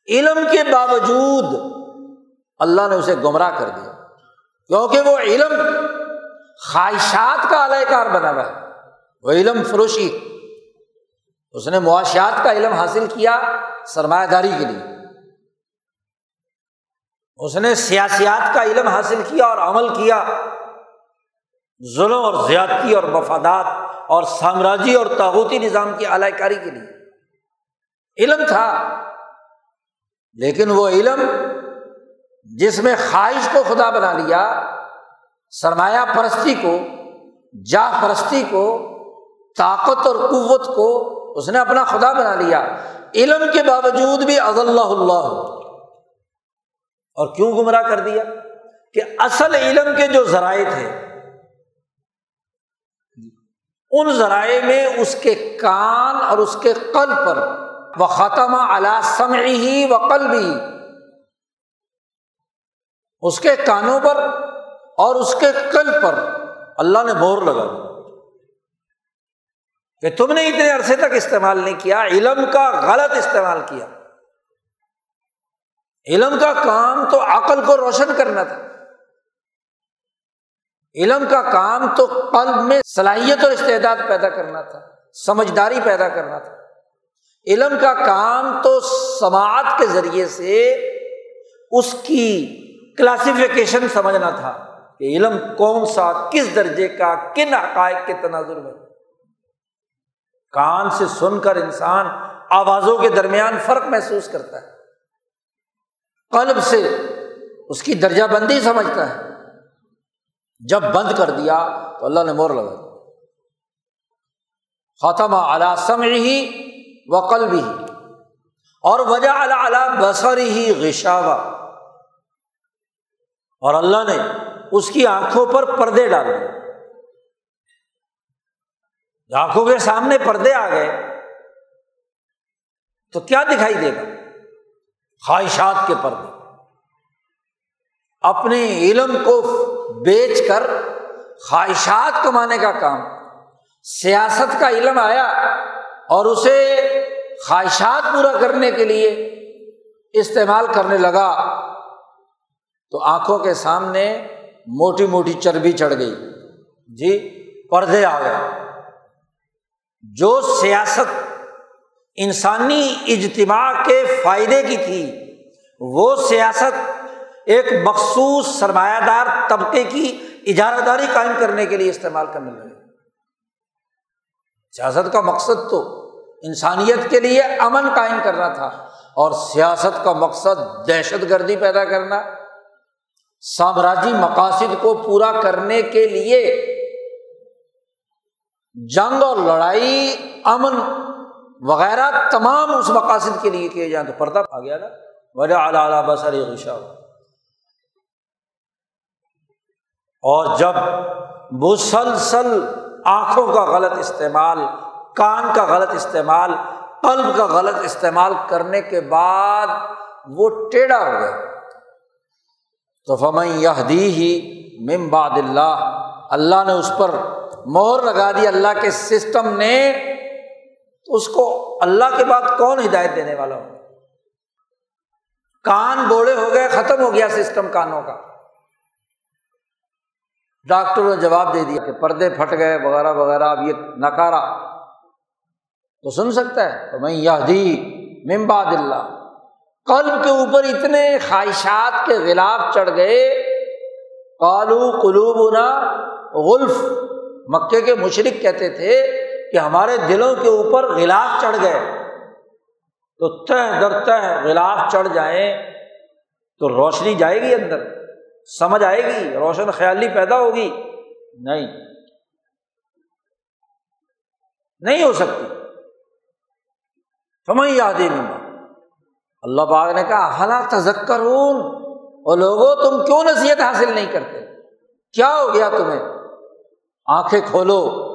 علم کے باوجود اللہ نے اسے گمراہ کر دیا۔ کیونکہ وہ علم خواہشات کا علیہ کار بنا ہوا ہے۔ وہ علم فروشی۔ اس نے معاشیات کا علم حاصل کیا سرمایہ داری کے لیے۔ اس نے سیاسیات کا علم حاصل کیا اور عمل کیا۔ ظلم اور زیادتی اور مفادات اور سامراجی اور تاغوتی نظام کی اعلی کاری کے لیے۔ علم تھا، لیکن وہ علم جس میں خواہش کو خدا بنا لیا، سرمایہ پرستی کو جا پرستی کو، طاقت اور قوت کو اس نے اپنا خدا بنا لیا۔ علم کے باوجود بھی از اللہ اللہ۔ اور کیوں گمراہ کر دیا کہ اصل علم کے جو ذرائع تھے، ان ذرائع میں اس کے کان اور اس کے قلب پر وہ ختم اللہ ہی و قلب ہی اس کے کانوں پر اور اس کے قلب پر اللہ نے مور لگا دی۔ کہ تم نے اتنے عرصے تک استعمال نہیں کیا، علم کا غلط استعمال کیا۔ علم کا کام تو عقل کو روشن کرنا تھا۔ علم کا کام تو قلب میں صلاحیت اور استعداد پیدا کرنا تھا، سمجھداری پیدا کرنا تھا۔ علم کا کام تو سماعت کے ذریعے سے اس کی کلاسیفیکیشن سمجھنا تھا کہ علم کون سا، کس درجے کا، کن عقائد کے تناظر میں۔ کان سے سن کر انسان آوازوں کے درمیان فرق محسوس کرتا ہے۔ قلب سے اس کی درجہ بندی سمجھتا ہے۔ جب بند کر دیا تو اللہ نے مور لگا دیا ختم اعلی سمع ہی و قلب ہی اور وجہ اعلیٰ اعلیٰ بسر ہی غشاوا اور اللہ نے اس کی آنکھوں پر پردے ڈالے آنکھوں کے سامنے پردے آ گئے تو کیا دکھائی دے گا؟ خواہشات کے پردے۔ اپنے علم کو بیچ کر خواہشات کمانے کا کام۔ سیاست کا علم آیا اور اسے خواہشات پورا کرنے کے لیے استعمال کرنے لگا تو آنکھوں کے سامنے موٹی موٹی چربی چڑھ گئی۔ جی پردے آ گئے۔ جو سیاست انسانی اجتماع کے فائدے کی تھی۔ وہ سیاست ایک مخصوص سرمایہ دار طبقے کی اجارہ داری قائم کرنے کے لیے استعمال کرنے لگے۔ سیاست کا مقصد تو انسانیت کے لیے امن قائم کرنا تھا اور سیاست کا مقصد دہشت گردی پیدا کرنا۔ سامراجی مقاصد کو پورا کرنے کے لیے جنگ اور لڑائی امن وغیرہ تمام اس مقاصد کے لیے کیے جائیں تو پردہ آ گیا نا۔ وجہ اعلیٰ اعلیٰ بسر غشا اور جب مسلسل آنکھوں کا غلط استعمال، کان کا غلط استعمال، قلب کا غلط استعمال کرنے کے بعد وہ ٹیڑھا ہو گیا۔ تو فمئی یہ دی ہی ممباد اللہ اللہ نے اس پر مہر لگا دی، اللہ کے سسٹم نے اس کو اللہ کے بعد کون ہدایت دینے والا ہو کان بوڑھے ہو گئے، ختم ہو گیا سسٹم کانوں کا۔ ڈاکٹر نے جواب دے دیا کہ پردے پھٹ گئے وغیرہ وغیرہ، اب یہ نکارا تو سن سکتا ہے تو میں یادی ممباد اللہ قلب کے اوپر اتنے خواہشات کے غلاف چڑھ گئے۔ کالو قلوب غلف۔ مکے کے مشرق کہتے تھے کہ ہمارے دلوں کے اوپر غلاف چڑھ گئے۔ تو تہ در تہ غلاف چڑھ جائیں تو روشنی جائے گی اندر، سمجھ آئے گی، روشن خیالی پیدا ہوگی۔ نہیں نہیں ہو سکتی۔ سمجھ یاد ہی نہیں اللہ باغ نے کہا، افلا تذکرون؟ اور لوگوں تم کیوں نصیحت حاصل نہیں کرتے؟ کیا ہو گیا تمہیں؟ آنکھیں کھولو۔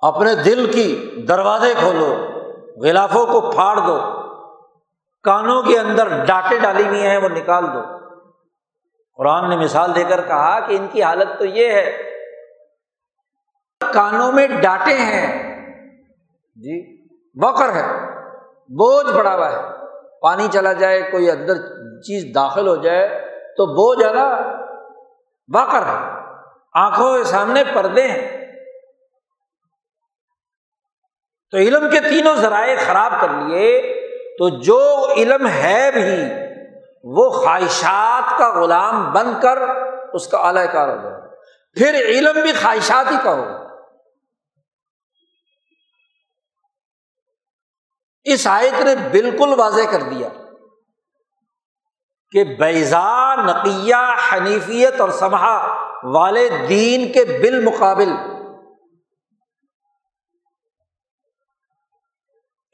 اپنے دل کی دروازے کھولو، غلافوں کو پھاڑ دو، کانوں کے اندر ڈانٹے ڈالی ہوئی ہیں، وہ نکال دو۔ قرآن نے مثال دے کر کہا کہ ان کی حالت تو یہ ہے، کانوں میں ڈانٹے ہیں۔ جی بکر ہے، بوجھ پڑا ہوا ہے۔ پانی چلا جائے، کوئی اندر چیز داخل ہو جائے، تو بوجھ ہے نا ہے۔ آنکھوں کے سامنے پردے ہیں۔ تو علم کے تینوں ذرائع خراب کر لیے، تو جو علم ہے بھی، وہ خواہشات کا غلام بن کر اس کا اعلی کار ہو جائے پھر علم بھی خواہشات ہی کا ہوگا۔ اس آیت نے بالکل واضح کر دیا کہ بیزا نقیہ، حنیفیت اور سمہا والے دین کے بالمقابل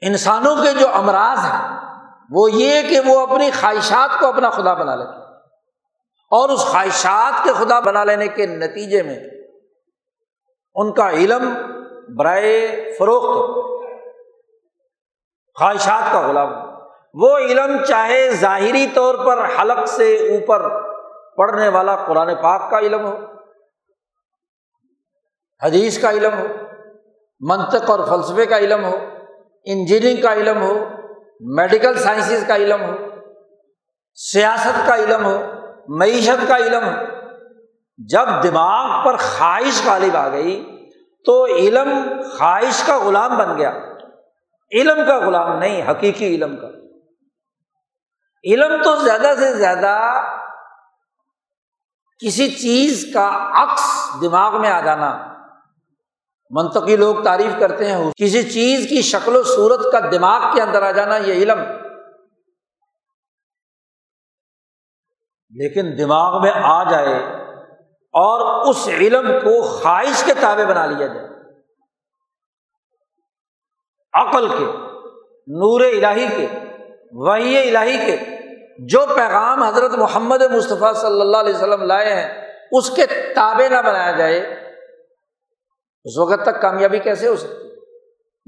انسانوں کے جو امراض ہیں، وہ یہ کہ وہ اپنی خواہشات کو اپنا خدا بنا لیتے اور اس خواہشات کے خدا بنا لینے کے نتیجے میں ان کا علم برائے فروخت خواہشات کا غلام۔ وہ علم چاہے ظاہری طور پر حلق سے اوپر پڑھنے والا قرآن پاک کا علم ہو، حدیث کا علم ہو، منطق اور فلسفے کا علم ہو انجینئرنگ کا علم ہو، میڈیکل سائنسز کا علم ہو، سیاست کا علم ہو، معیشت کا علم ہو، جب دماغ پر خواہش غالب آ گئی تو علم خواہش کا غلام بن گیا۔ علم کا غلام نہیں، حقیقی علم کا۔ علم تو زیادہ سے زیادہ کسی چیز کا عکس دماغ میں آ جانا۔ منطقی لوگ تعریف کرتے ہیں، کسی چیز کی شکل و صورت کا دماغ کے اندر آ جانا یہ علم۔ لیکن دماغ میں آ جائے اور اس علم کو خواہش کے تابع بنا لیا جائے۔ عقل کے، نور الہی کے، وحی الہی کے جو پیغام حضرت محمد مصطفیٰ صلی اللہ علیہ وسلم لائے ہیں، اس کے تابے نہ بنایا جائے۔ اس وقت تک کامیابی کیسے ہو سکتی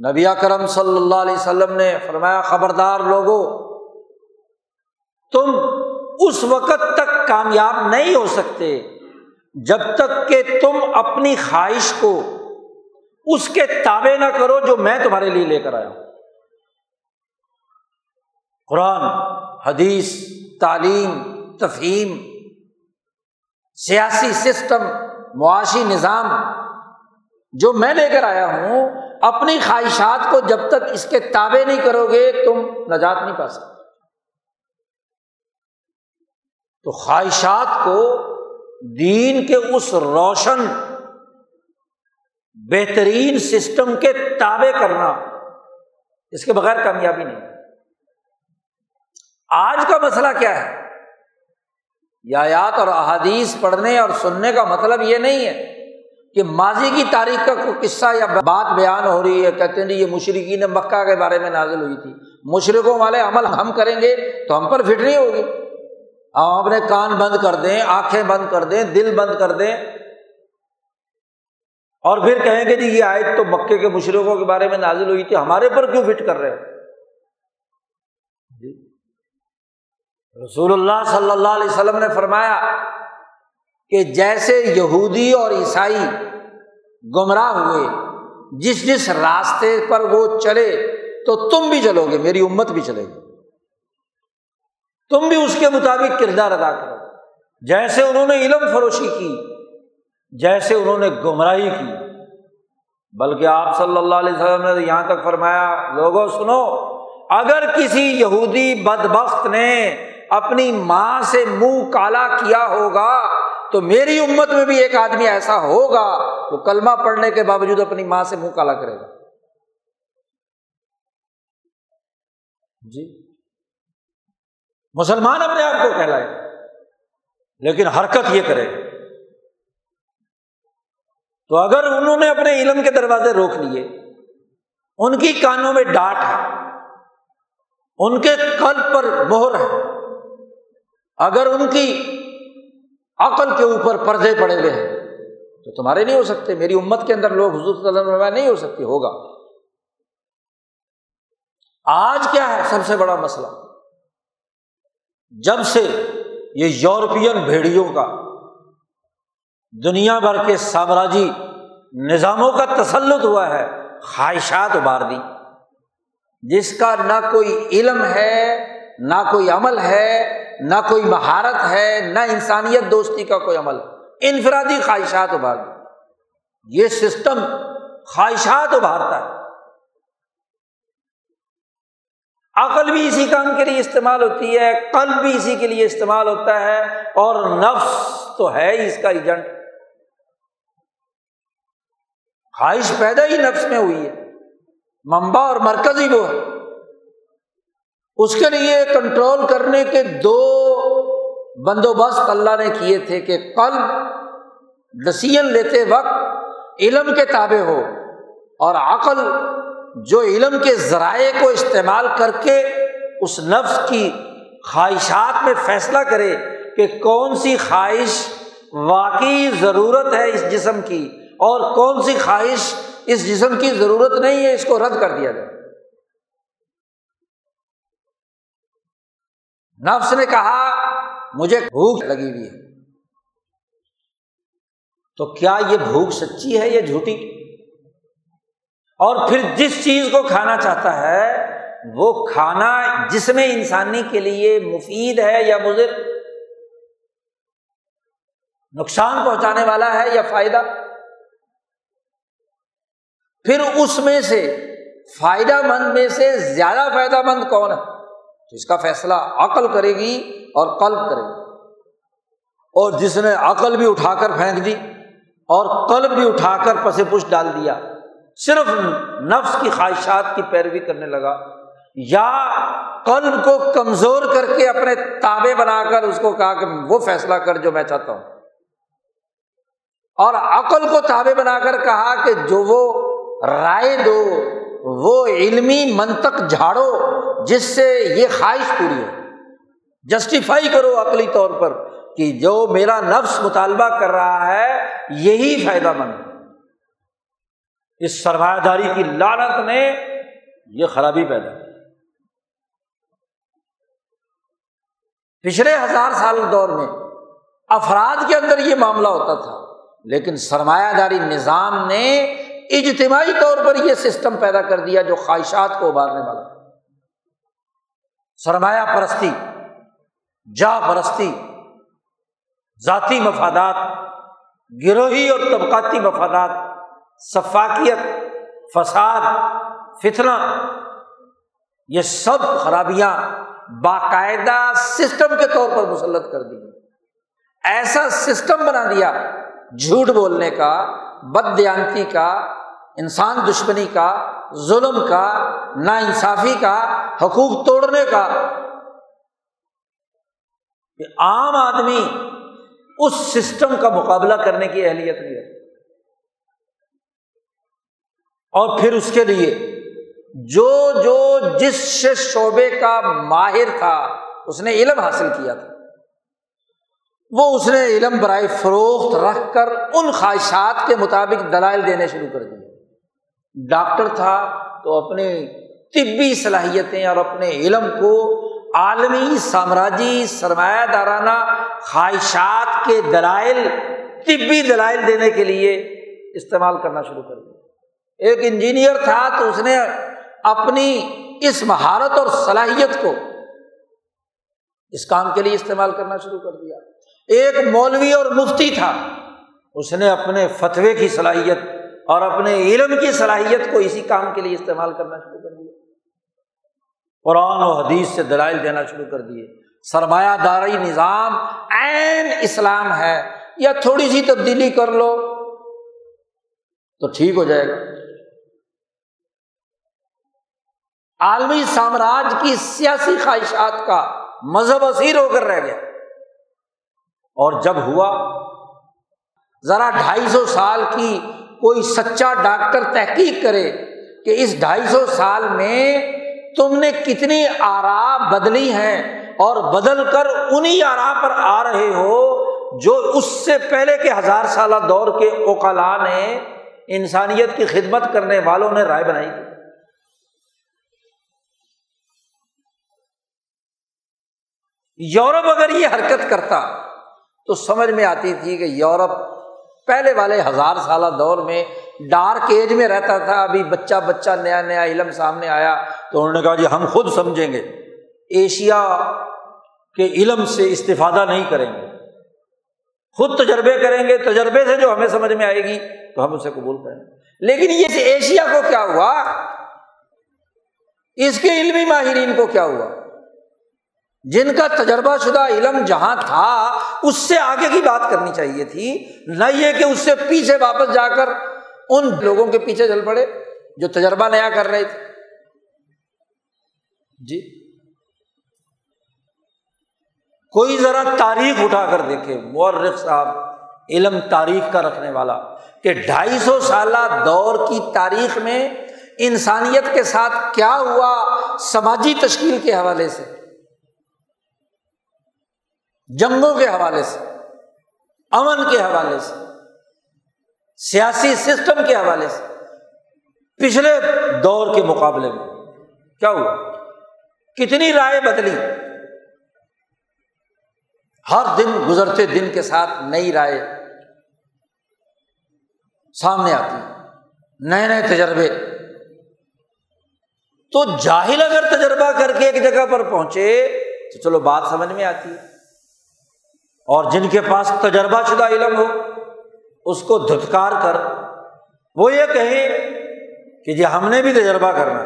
نبی کرم صلی اللہ علیہ وسلم نے فرمایا، خبردار لوگو، تم اس وقت تک کامیاب نہیں ہو سکتے جب تک کہ تم اپنی خواہش کو اس کے تابے نہ کرو جو میں تمہارے لیے لے کر آیا ہوں۔ قرآن، حدیث، تعلیم، تفہیم، سیاسی سسٹم، معاشی نظام جو میں لے کر آیا ہوں، اپنی خواہشات کو جب تک اس کے تابے نہیں کرو گے، تم نجات نہیں پا سکتے۔ تو خواہشات کو دین کے اس روشن، بہترین سسٹم کے تابے کرنا اس کے بغیر کامیابی نہیں۔ آج کا مسئلہ کیا ہے؟ یات اور احادیث پڑھنے اور سننے کا مطلب یہ نہیں ہے کہ ماضی کی تاریخ کا کوئی قصہ یا بات بیان ہو رہی ہے، کہتے ہیں جی، یہ مشرقین مکہ کے بارے میں نازل ہوئی تھی۔ مشرقوں والے عمل ہم کریں گے تو ہم پر فٹ نہیں ہوگی۔ ہم اپنے کان بند کر دیں، آنکھیں بند کر دیں، دل بند کر دیں۔ اور پھر کہیں گے جی یہ آئے تو مکے کے مشرقوں کے بارے میں نازل ہوئی تھی، ہمارے پر کیوں فٹ کر رہے جی۔ رسول اللہ صلی اللہ علیہ وسلم نے فرمایا کہ جیسے یہودی اور عیسائی گمراہ ہوئے۔ جس جس راستے پر وہ چلے، تو تم بھی چلو گے، میری امت بھی چلے گی۔ تم بھی اس کے مطابق کردار ادا کرو۔ جیسے انہوں نے علم فروشی کی، جیسے انہوں نے گمراہی کی۔ بلکہ آپ صلی اللہ علیہ وسلم نے یہاں تک فرمایا، لوگوں، سنو، اگر کسی یہودی بد بخت نے اپنی ماں سے منہ کالا کیا ہوگا تو میری امت میں بھی ایک آدمی ایسا ہوگا وہ کلمہ پڑھنے کے باوجود اپنی ماں سے منہ کالا کرے گا۔ جی؟ مسلمان اپنے آپ کو کہلائے، لیکن حرکت یہ کرے۔ گا تو اگر انہوں نے اپنے علم کے دروازے روک لیے، ان کی کانوں میں ڈانٹ ہے، ان کے قلب پر مہر ہے، اگر ان کی عقل کے اوپر پردے پڑے ہوئے ہیں۔ تو تمہارے نہیں ہو سکتے، میری امت کے اندر لوگ حضور صلی اللہ علیہ نہیں ہو سکتے، ہوگا۔ آج کیا ہے؟ سب سے بڑا مسئلہ۔ جب سے یہ یورپین بھیڑیوں کا، دنیا بھر کے سامراجی نظاموں کا تسلط ہوا ہے، خواہشات ابار دی جس کا نہ کوئی علم ہے، نہ کوئی عمل ہے نہ کوئی مہارت ہے، نہ انسانیت دوستی کا کوئی عمل۔ انفرادی خواہشات ابھار یہ سسٹم خواہشات ابھارتا ہے۔ عقل بھی اسی کام کے لیے استعمال ہوتی ہے، قلب بھی اسی کے لیے استعمال ہوتا ہے، اور نفس تو ہے ہی اس کا ایجنٹ۔ خواہش پیدا ہی نفس میں ہوئی ہے۔ ممبا اور مرکز ہی وہ ہے۔ اس کے لیے کنٹرول کرنے کے دو بندوبست اللہ نے کیے تھے کہ کل ڈسیزن لیتے وقت علم کے تابع ہو اور عقل جو علم کے ذرائع کو استعمال کر کے اس نفس کی خواہشات میں فیصلہ کرے کہ کون سی خواہش واقعی ضرورت ہے اس جسم کی اور کون سی خواہش اس جسم کی ضرورت نہیں ہے اس کو رد کر دیا جائے۔ نفس نے کہا، مجھے بھوک لگی ہوئی ہے۔ تو کیا یہ بھوک سچی ہے یا جھوٹی؟ اور پھر جس چیز کو کھانا چاہتا ہے، وہ کھانا جس میں انسانی کے لیے مفید ہے یا مضر، نقصان پہنچانے والا ہے یا فائدہ۔ پھر اس میں سے فائدہ مند میں سے زیادہ فائدہ مند کون ہے؟ تو اس کا فیصلہ عقل کرے گی اور قلب کرے گی۔ اور جس نے عقل بھی اٹھا کر پھینک دی اور قلب بھی اٹھا کر پسے پش ڈال دیا، صرف نفس کی خواہشات کی پیروی کرنے لگا۔ یا قلب کو کمزور کر کے اپنے تابے بنا کر اس کو کہا کہ وہ فیصلہ کر جو میں چاہتا ہوں۔ اور عقل کو تابے بنا کر کہا کہ جو وہ رائے دو وہ علمی منطق جھاڑو جس سے یہ خواہش پوری ہو۔ جسٹیفائی کرو عقلی طور پر کہ جو میرا نفس مطالبہ کر رہا ہے، یہی فائدہ مند اس سرمایہ داری کی لانت نے یہ خرابی پیدا کی۔ پچھلے ہزار سال دور میں افراد کے اندر یہ معاملہ ہوتا تھا، لیکن سرمایہ داری نظام نے اجتماعی طور پر یہ سسٹم پیدا کر دیا جو خواہشات کو ابارنے والا سرمایہ پرستی، جا پرستی، ذاتی مفادات، گروہی اور طبقاتی مفادات ثفاقیت فساد فتنا یہ سب خرابیاں باقاعدہ سسٹم کے طور پر مسلط کر دی ایسا سسٹم بنا دیا جھوٹ بولنے کا بد دیانتی کا، انسان دشمنی کا، ظلم کا نا انصافی کا، حقوق توڑنے کا۔ عام آدمی اس سسٹم کا مقابلہ کرنے کی اہلیت نہیں ہے اور پھر اس کے لیے جو جو جس شعبے کا ماہر تھا، اس نے علم حاصل کیا تھا۔ وہ اس نے علم برائے فروخت رکھ کر ان خواہشات کے مطابق دلائل دینے شروع کر دیے۔ ڈاکٹر تھا تو اپنے طبی صلاحیتیں اور اپنے علم کو عالمی سامراجی سرمایہ دارانہ خواہشات کے دلائل، طبی دلائل دینے کے لیے استعمال کرنا شروع کر دیا۔ ایک انجینئر تھا تو اس نے اپنی اس مہارت اور صلاحیت کو اس کام کے لیے استعمال کرنا شروع کر دیا۔ ایک مولوی اور مفتی تھا۔ اس نے اپنے فتوے کی صلاحیت اور اپنے علم کی صلاحیت کو اسی کام کے لیے استعمال کرنا شروع کر دیا۔ قرآن و حدیث سے دلائل دینا شروع کر دیے۔ سرمایہ داری نظام عین اسلام ہے۔ یا تھوڑی سی تبدیلی کر لو تو ٹھیک ہو جائے گا۔ عالمی سامراج کی سیاسی خواہشات کا مذہب اثیر ہو کر رہ گیا۔ اور جب ہوا، ذرا ڈھائی سو سال کی کوئی سچا ڈاکٹر تحقیق کرے کہ اس ڈھائی سو سال میں تم نے کتنی آرا بدلی ہیں اور بدل کر انہیں آرا پر آ رہے ہو جو اس سے پہلے کے ہزار سالہ دور کے اوکلا نے انسانیت کی خدمت کرنے والوں نے رائے بنائی تھی۔ یورپ اگر یہ حرکت کرتا تو سمجھ میں آتی تھی کہ یورپ پہلے والے ہزار سالہ دور میں ڈارک ایج میں رہتا تھا، ابھی بچہ بچہ نیا نیا علم سامنے آیا تو انہوں نے کہا جی ہم خود سمجھیں گے، ایشیا کے علم سے استفادہ نہیں کریں گے۔ خود تجربے کریں گے، تجربے سے جو ہمیں سمجھ میں آئے گی تو ہم اسے قبول کریں گے۔ لیکن یہ ایشیا کو کیا ہوا؟ اس کے علمی ماہرین کو کیا ہوا؟ جن کا تجربہ شدہ علم جہاں تھا، اس سے آگے کی بات کرنی چاہیے تھی۔ نہ یہ کہ اس سے پیچھے واپس جا کر ان لوگوں کے پیچھے چل پڑے جو تجربہ نیا کر رہے تھے۔ جی۔ کوئی ذرا تاریخ اٹھا کر دیکھے مورخ صاحب، علم تاریخ کا رکھنے والا، کہ ڈھائی سو سالہ دور کی تاریخ میں انسانیت کے ساتھ کیا ہوا سماجی تشکیل کے حوالے سے؟ جنگوں کے حوالے سے، امن کے حوالے سے، سیاسی سسٹم کے حوالے سے، پچھلے دور کے مقابلے میں کیا ہوا؟ کتنی رائے بدلی؟ ہر دن گزرتے دن کے ساتھ نئی رائے سامنے آتی نئے نئے تجربے۔ تو جاہل اگر تجربہ کر کے ایک جگہ پر پہنچے تو چلو بات سمجھ میں آتی ہے۔ اور جن کے پاس تجربہ شدہ علم ہو، اس کو دھتکار کر۔ وہ یہ کہیں کہ جی ہم نے بھی تجربہ کرنا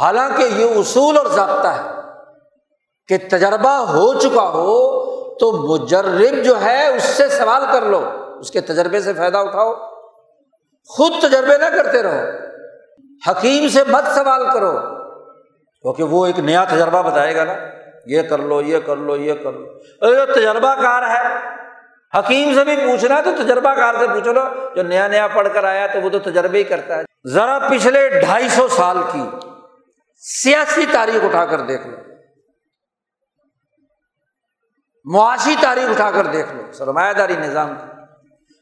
حالانکہ یہ اصول اور ضابطہ ہے کہ تجربہ ہو چکا ہو تو مجرب جو ہے اس سے سوال کر لو، اس کے تجربے سے فائدہ اٹھاؤ۔ خود تجربے نہ کرتے رہو، حکیم سے مت سوال کرو۔ کیونکہ وہ ایک نیا تجربہ بتائے گا نا۔ یہ کر لو، یہ کر لو، یہ کر لو۔ جو تجربہ کار ہے، حکیم سے بھی پوچھنا تو تجربہ کار سے پوچھ لو جو نیا نیا پڑھ کر آیا تو وہ تو تجربے ہی کرتا ہے۔ ذرا پچھلے ڈھائی سو سال کی سیاسی تاریخ اٹھا کر دیکھ لو۔ معاشی تاریخ اٹھا کر دیکھ لو۔ سرمایہ داری نظام۔ کی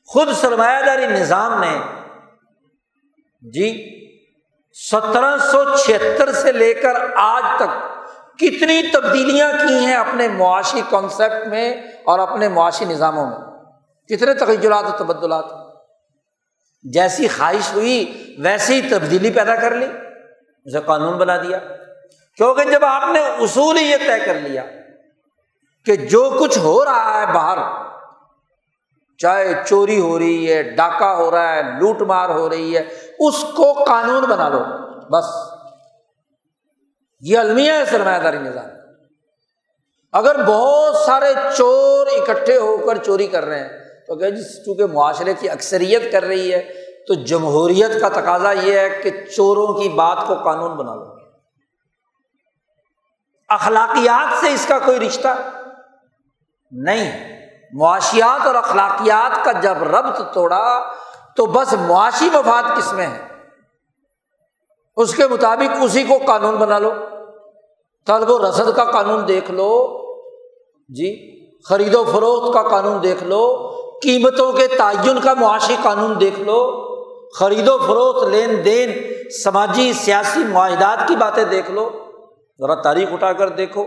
خود سرمایہ داری نظام نے جی سترہ سو چھہتر سے لے کر آج تک کتنی تبدیلیاں کی ہیں اپنے معاشی کانسیپٹ میں اور اپنے معاشی نظاموں میں؟ کتنے تغیرات و تبدلات؟ جیسی خواہش ہوئی، ویسی ہی تبدیلی پیدا کر لی۔ اسے قانون بنا دیا۔ کیونکہ جب آپ نے اصول ہی یہ طے کر لیا کہ جو کچھ ہو رہا ہے باہر، چاہے چوری ہو رہی ہے، ڈاکہ ہو رہا ہے، لوٹ مار ہو رہی ہے، اس کو قانون بنا لو، بس۔ یہ المیہ ہے سرمایہ داری نظام۔ اگر بہت سارے چور اکٹھے ہو کر چوری کر رہے ہیں، تو کہ جس چونکہ معاشرے کی اکثریت کر رہی ہے، تو جمہوریت کا تقاضا یہ ہے کہ چوروں کی بات کو قانون بنا لو۔ اخلاقیات سے اس کا کوئی رشتہ نہیں۔ معاشیات اور اخلاقیات کا جب ربط توڑا، تو بس معاشی مفاد کس میں ہے؟ اس کے مطابق اسی کو قانون بنا لو۔ طلب و رسد کا قانون دیکھ لو۔ جی خرید و فروخت کا قانون دیکھ لو۔ قیمتوں کے تعین کا معاشی قانون دیکھ لو۔ خرید و فروخت، لین دین، سماجی، سیاسی معاہدات کی باتیں دیکھ لو۔ ذرا تاریخ اٹھا کر دیکھو۔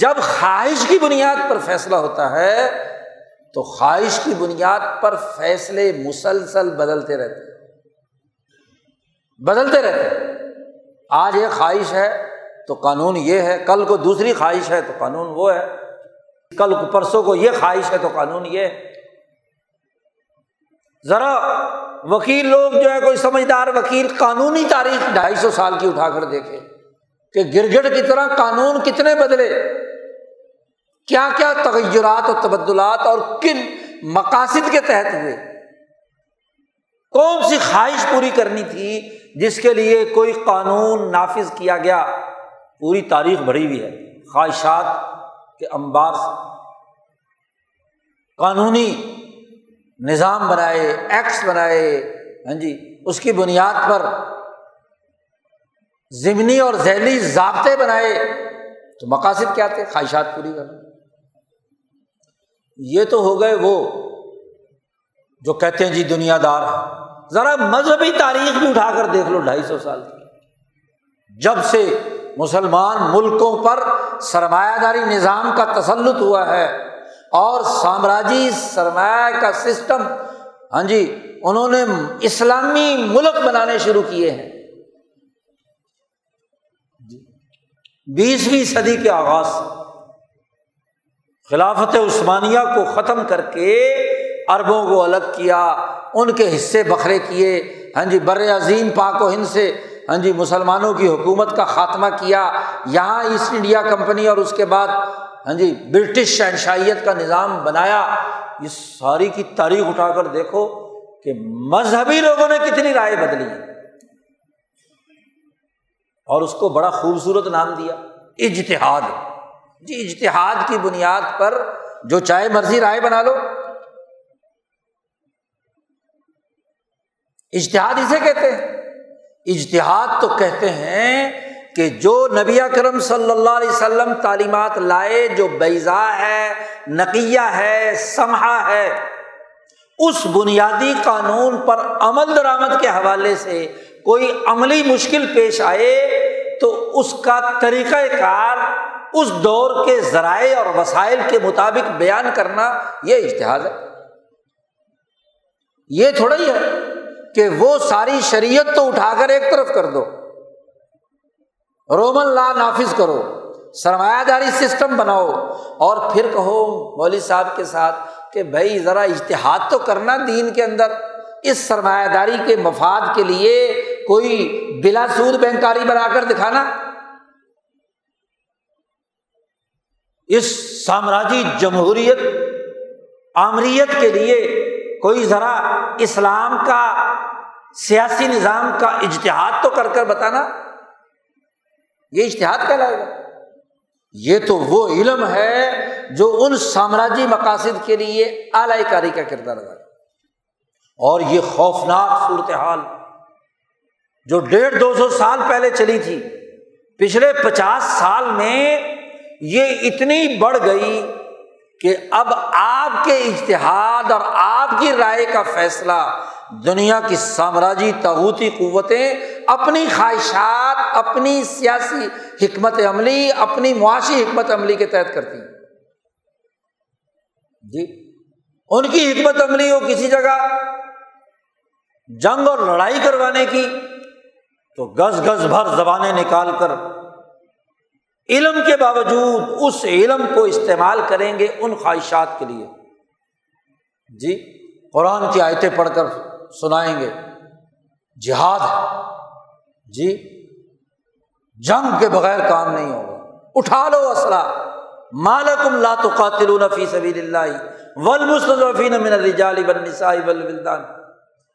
جب خواہش کی بنیاد پر فیصلہ ہوتا ہے، تو خواہش کی بنیاد پر فیصلے مسلسل بدلتے رہتے بدلتے رہتے آج یہ خواہش ہے۔ تو قانون یہ ہے، کل کو دوسری خواہش ہے تو قانون وہ ہے۔ کل کو پرسوں کو یہ خواہش ہے تو قانون یہ۔ ہے ذرا وکیل لوگ جو ہے، کوئی سمجھدار وکیل قانونی تاریخ ڈھائی سو سال کی اٹھا کر دیکھے کہ گرگٹ کی طرح قانون کتنے بدلے۔ کیا کیا تغیرات اور تبدلات اور کن مقاصد کے تحت ہوئے۔ کون سی خواہش پوری کرنی تھی جس کے لیے کوئی قانون نافذ کیا گیا؟ پوری تاریخ بڑھی ہوئی ہے۔ خواہشات کے انبار قانونی نظام بنائے ایکٹس بنائے ہاں جی اس کی بنیاد پر ضمنی اور ذیلی ضابطے بنائے تو مقاصد کیا تھے؟ خواہشات پوری کرنا۔ یہ تو ہو گئے وہ جو کہتے ہیں جی دنیا دار۔ ذرا مذہبی تاریخ بھی اٹھا کر دیکھ لو، ڈھائی سو سال کی۔ جب سے مسلمان ملکوں پر سرمایہ داری نظام کا تسلط ہوا ہے اور سامراجی سرمایہ کا سسٹم ہاں جی انہوں نے اسلامی ملک بنانے شروع کیے ہیں۔ بیسویں صدی کے آغاز خلافت عثمانیہ کو ختم کر کے اربوں کو الگ کیا، ان کے حصے بکھرے کیے۔ ہاں جی بر عظیم پاک و ہند سے ہاں جی مسلمانوں کی حکومت کا خاتمہ کیا، یہاں ایسٹ انڈیا کمپنی اور اس کے بعد ہاں جی برٹش شہنشائیت کا نظام بنایا۔ یہ ساری کی تاریخ اٹھا کر دیکھو کہ مذہبی لوگوں نے کتنی رائے بدلی۔ اور اس کو بڑا خوبصورت نام دیا، اجتہاد۔ جی اجتہاد کی بنیاد پر جو چاہے مرضی رائے بنا لو۔ اجتہاد اسے کہتے ہیں۔ اجتہاد تو کہتے ہیں کہ جو نبی کرم صلی اللہ علیہ وسلم تعلیمات لائے، جو بیضا ہے، نقیہ ہے سمہا ہے، اس بنیادی قانون پر عمل درآمد کے حوالے سے کوئی عملی مشکل پیش آئے تو اس کا طریقۂ کار، اس دور کے ذرائع اور وسائل کے مطابق بیان کرنا یہ اشتہاد ہے۔ یہ تھوڑا ہی ہے۔ کہ وہ ساری شریعت تو اٹھا کر ایک طرف کر دو۔ رومن لا نافذ کرو۔ سرمایہ داری سسٹم بناؤ۔ اور پھر کہو مولوی صاحب کے ساتھ کہ بھائی ذرا اشتہاد تو کرنا دین کے اندر۔ اس سرمایہ داری کے مفاد کے لیے کوئی بلا سود بینکاری بنا کر دکھانا۔ اس سامراجی جمہوریت، آمریت کے لیے کوئی ذرا اسلام کا سیاسی نظام کا اجتہاد تو کر کر بتانا، یہ اشتہاد کہلائے گا۔ یہ تو وہ علم ہے جو ان سامراجی مقاصد کے لیے اعلی کاری کا کردار ادا اور یہ خوفناک صورت حال جو ڈیڑھ دو سو سال پہلے چلی تھی، پچھلے پچاس سال میں یہ اتنی بڑھ گئی کہ اب آپ کے اشتہاد اور آپ کی رائے کا فیصلہ دنیا کی سامراجی تغوتی قوتیں، اپنی خواہشات، اپنی سیاسی حکمت عملی، اپنی معاشی حکمت عملی کے تحت کرتی ہیں۔ جی ان کی حکمت عملی ہو کسی جگہ جنگ اور لڑائی کروانے کی تو گز گز بھر زبانیں نکال کر علم کے باوجود اس علم کو استعمال کریں گے ان خواہشات کے لیے۔ جی قرآن کی آیتیں پڑھ کر سنائیں گے۔ جہاد ہے۔ جی جنگ کے بغیر کام نہیں ہوگا۔ اٹھا لو اسلح مالکم لا تقاتلون فی سبیل اللہ والمستضعفین من الرجال والنساء والولدان۔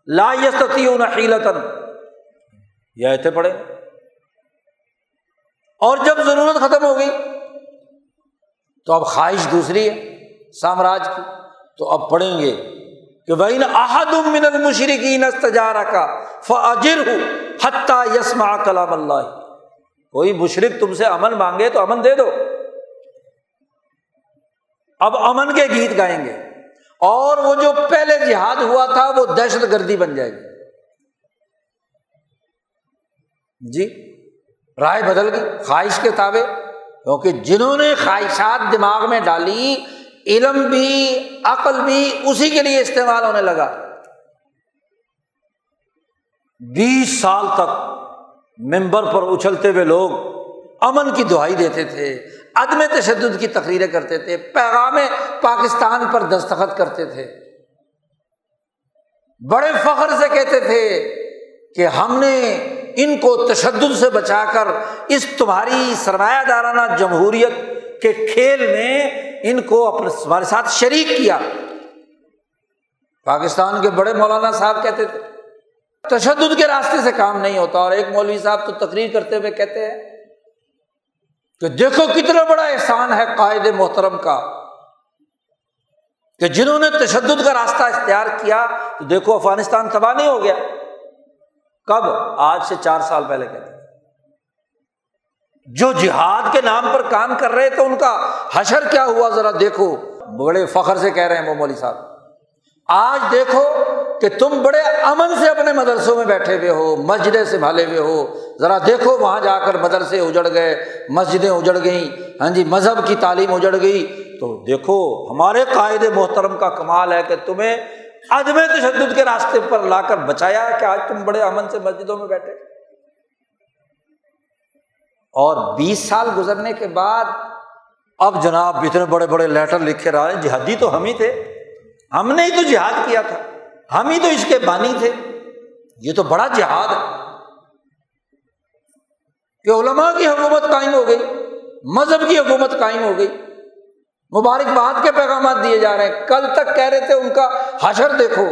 لا یستطیعون حیلتا۔ یہ ایتے پڑھیں۔ اور جب ضرورت ختم ہو گئی تو اب خواہش دوسری ہے، سامراج کی۔ تو اب پڑھیں گے۔ کہ بھائی احد من المشرقین استجارہ کا فاجر ہوں حتیٰ یسما کلام اللہ کوئی مشرق تم سے امن مانگے تو امن دے دو۔ اب امن کے گیت گائیں گے۔ اور وہ جو پہلے جہاد ہوا تھا وہ دہشت گردی بن جائے گی۔ جی رائے بدل گئی، خواہش کے تابے کیونکہ جنہوں نے خواہشات دماغ میں ڈالی علم بھی، عقل بھی اسی کے لیے استعمال ہونے لگا۔ بیس سال تک ممبر پر اچھلتے ہوئے لوگ امن کی دہائی دیتے تھے، عدم تشدد کی تقریریں کرتے تھے، پیغام پاکستان پر دستخط کرتے تھے۔ بڑے فخر سے کہتے تھے کہ ہم نے ان کو تشدد سے بچا کر اس تمہاری سرمایہ دارانہ جمہوریت کے کھیل میں ان کو اپنے تمہارے ساتھ شریک کیا۔ پاکستان کے بڑے مولانا صاحب کہتے تھے، تشدد کے راستے سے کام نہیں ہوتا اور ایک مولوی صاحب تو تقریر کرتے ہوئے کہتے ہیں کہ دیکھو کتنا بڑا احسان ہے قائد محترم کا، کہ جنہوں نے تشدد کا راستہ اختیار کیا تو دیکھو افغانستان تباہ نہیں ہو گیا۔ کب؟ آج سے چار سال پہلے کہتے جو جہاد کے نام پر کام کر رہے تھے ان کا حشر کیا ہوا ذرا دیکھو۔ بڑے فخر سے کہہ رہے ہیں وہ مولوی صاحب۔ آج دیکھو کہ تم بڑے امن سے اپنے مدرسوں میں بیٹھے ہوئے ہو، مسجدیں سنبھالے ہوئے ہو۔ ذرا دیکھو وہاں جا کر مدرسے اجڑ گئے، مسجدیں اجڑ گئیں ہاں جی مذہب کی تعلیم اجڑ گئی۔ تو دیکھو، ہمارے قائد محترم کا کمال ہے کہ تمہیں عدم تشدد کے راستے پر لا کر بچایا کہ آج تم بڑے امن سے مسجدوں میں بیٹھے۔ اور بیس سال گزرنے کے بعد، اب جناب اتنے بڑے بڑے لیٹر لکھے رہے جہادی تو ہم ہی تھے۔ ہم نے ہی تو جہاد کیا تھا۔ ہم ہی تو اس کے بانی تھے۔ یہ تو بڑا جہاد ہے۔ کہ علماء کی حکومت قائم ہو گئی، مذہب کی حکومت قائم ہو گئی۔ مبارکباد کے پیغامات دیے جا رہے ہیں۔ کل تک کہہ رہے تھے ان کا حشر دیکھو۔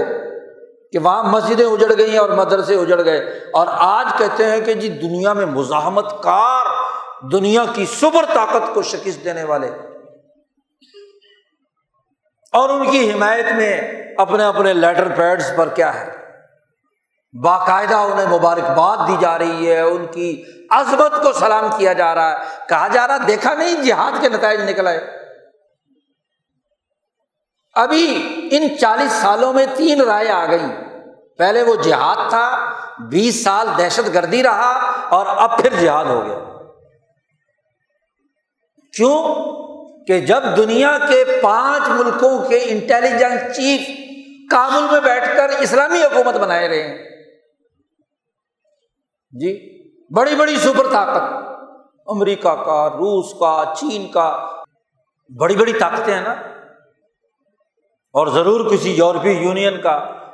کہ وہاں مسجدیں اجڑ گئی ہیں اور مدرسے اجڑ گئے۔ اور آج کہتے ہیں کہ جی دنیا میں مزاحمت کار دنیا کی سبر طاقت کو شکست دینے والے۔ اور ان کی حمایت میں اپنے اپنے لیٹر پیڈس پر کیا ہے؟ باقاعدہ انہیں مبارکباد دی جا رہی ہے، ان کی عظمت کو سلام کیا جا رہا ہے۔ کہا جا رہا دیکھا نہیں، جہاد کے نتائج نکل آئے۔ ابھی ان چالیس سالوں میں تین رائے آ گئی پہلے وہ جہاد تھا، بیس سال دہشت گردی رہا اور اب پھر جہاد ہو گیا۔ کیوں؟ کہ جب دنیا کے پانچ ملکوں کے انٹیلیجنس چیف کابل میں بیٹھ کر اسلامی حکومت بنائے رہے ہیں۔ جی بڑی بڑی سپر طاقت، امریکہ کا، روس کا، چین کا، بڑی بڑی طاقتیں ہیں نا۔ اور ضرور کسی یورپی یونین کا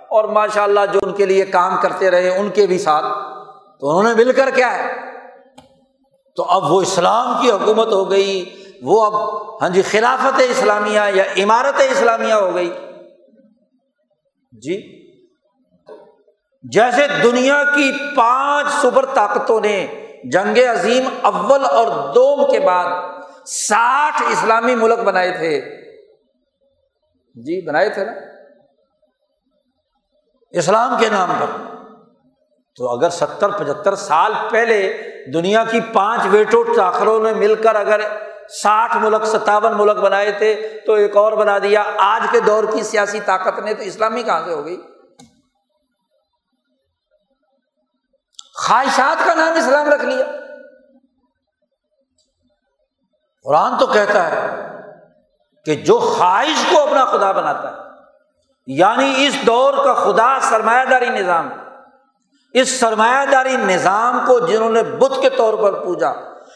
اور ماشاء اللہ جو ان کے لیے کام کرتے رہے ان کے بھی ساتھ۔ تو انہوں نے مل کر کیا ہے؟ تو اب وہ اسلام کی حکومت ہو گئی، وہ اب ہاں جی خلافت اسلامیہ یا عمارت اسلامیہ ہو گئی۔ جی جیسے دنیا کی پانچ سپر طاقتوں نے جنگ عظیم اول اور دوم کے بعد ساٹھ اسلامی ملک بنائے تھے۔ جی بنائے تھے نا۔ اسلام کے نام پر۔ تو اگر ستر، پچہتر سال پہلے دنیا کی پانچ ویٹو چاخروں نے مل کر اگر ساٹھ ملک، ستاون ملک بنائے تھے، تو ایک اور بنا دیا۔ آج کے دور کی سیاسی طاقت نے تو اسلامی کہاں سے ہو گئی؟ خواہشات کا نام اسلام رکھ لیا۔ قرآن تو کہتا ہے کہ جو خواہش کو اپنا خدا بناتا ہے یعنی اس دور کا خدا سرمایہ داری نظام، اس سرمایہ داری نظام کو جنہوں نے بت کے طور پر پوجا،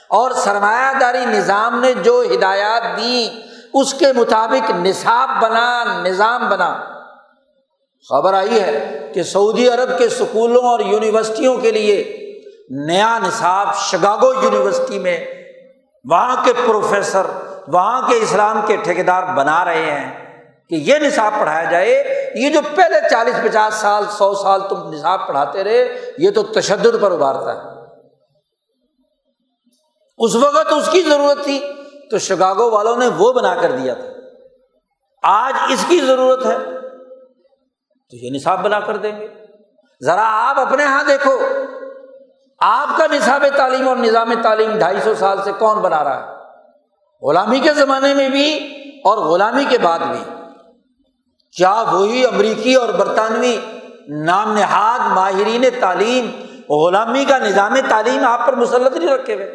اور سرمایہ داری نظام نے جو ہدایات دی، اس کے مطابق نصاب بنا، نظام بنا۔ خبر آئی ہے کہ سعودی عرب کے اسکولوں اور یونیورسٹیوں کے لیے نیا نصاب شگاگو یونیورسٹی میں، وہاں کے پروفیسر وہاں کے اسلام کے ٹھیکیدار بنا رہے ہیں کہ یہ نصاب پڑھایا جائے، یہ جو پہلے چالیس، پچاس سال، سو سال تم نصاب پڑھاتے رہے، یہ تو تشدد پر ابھارتا ہے۔ اس وقت اس کی ضرورت تھی، تو شگاگو والوں نے وہ بنا کر دیا تھا۔ آج اس کی ضرورت ہے، تو یہ نصاب بنا کر دیں گے۔ ذرا آپ اپنے یہاں دیکھو، آپ کا نصاب تعلیم اور نظام تعلیم ڈھائی سو سال سے کون بنا رہا ہے؟ غلامی کے زمانے میں بھی اور غلامی کے بعد بھی کیا وہی امریکی اور برطانوی نام نہاد ماہرین تعلیم، غلامی کا نظام تعلیم آپ پر مسلط نہیں رکھے ہوئے؟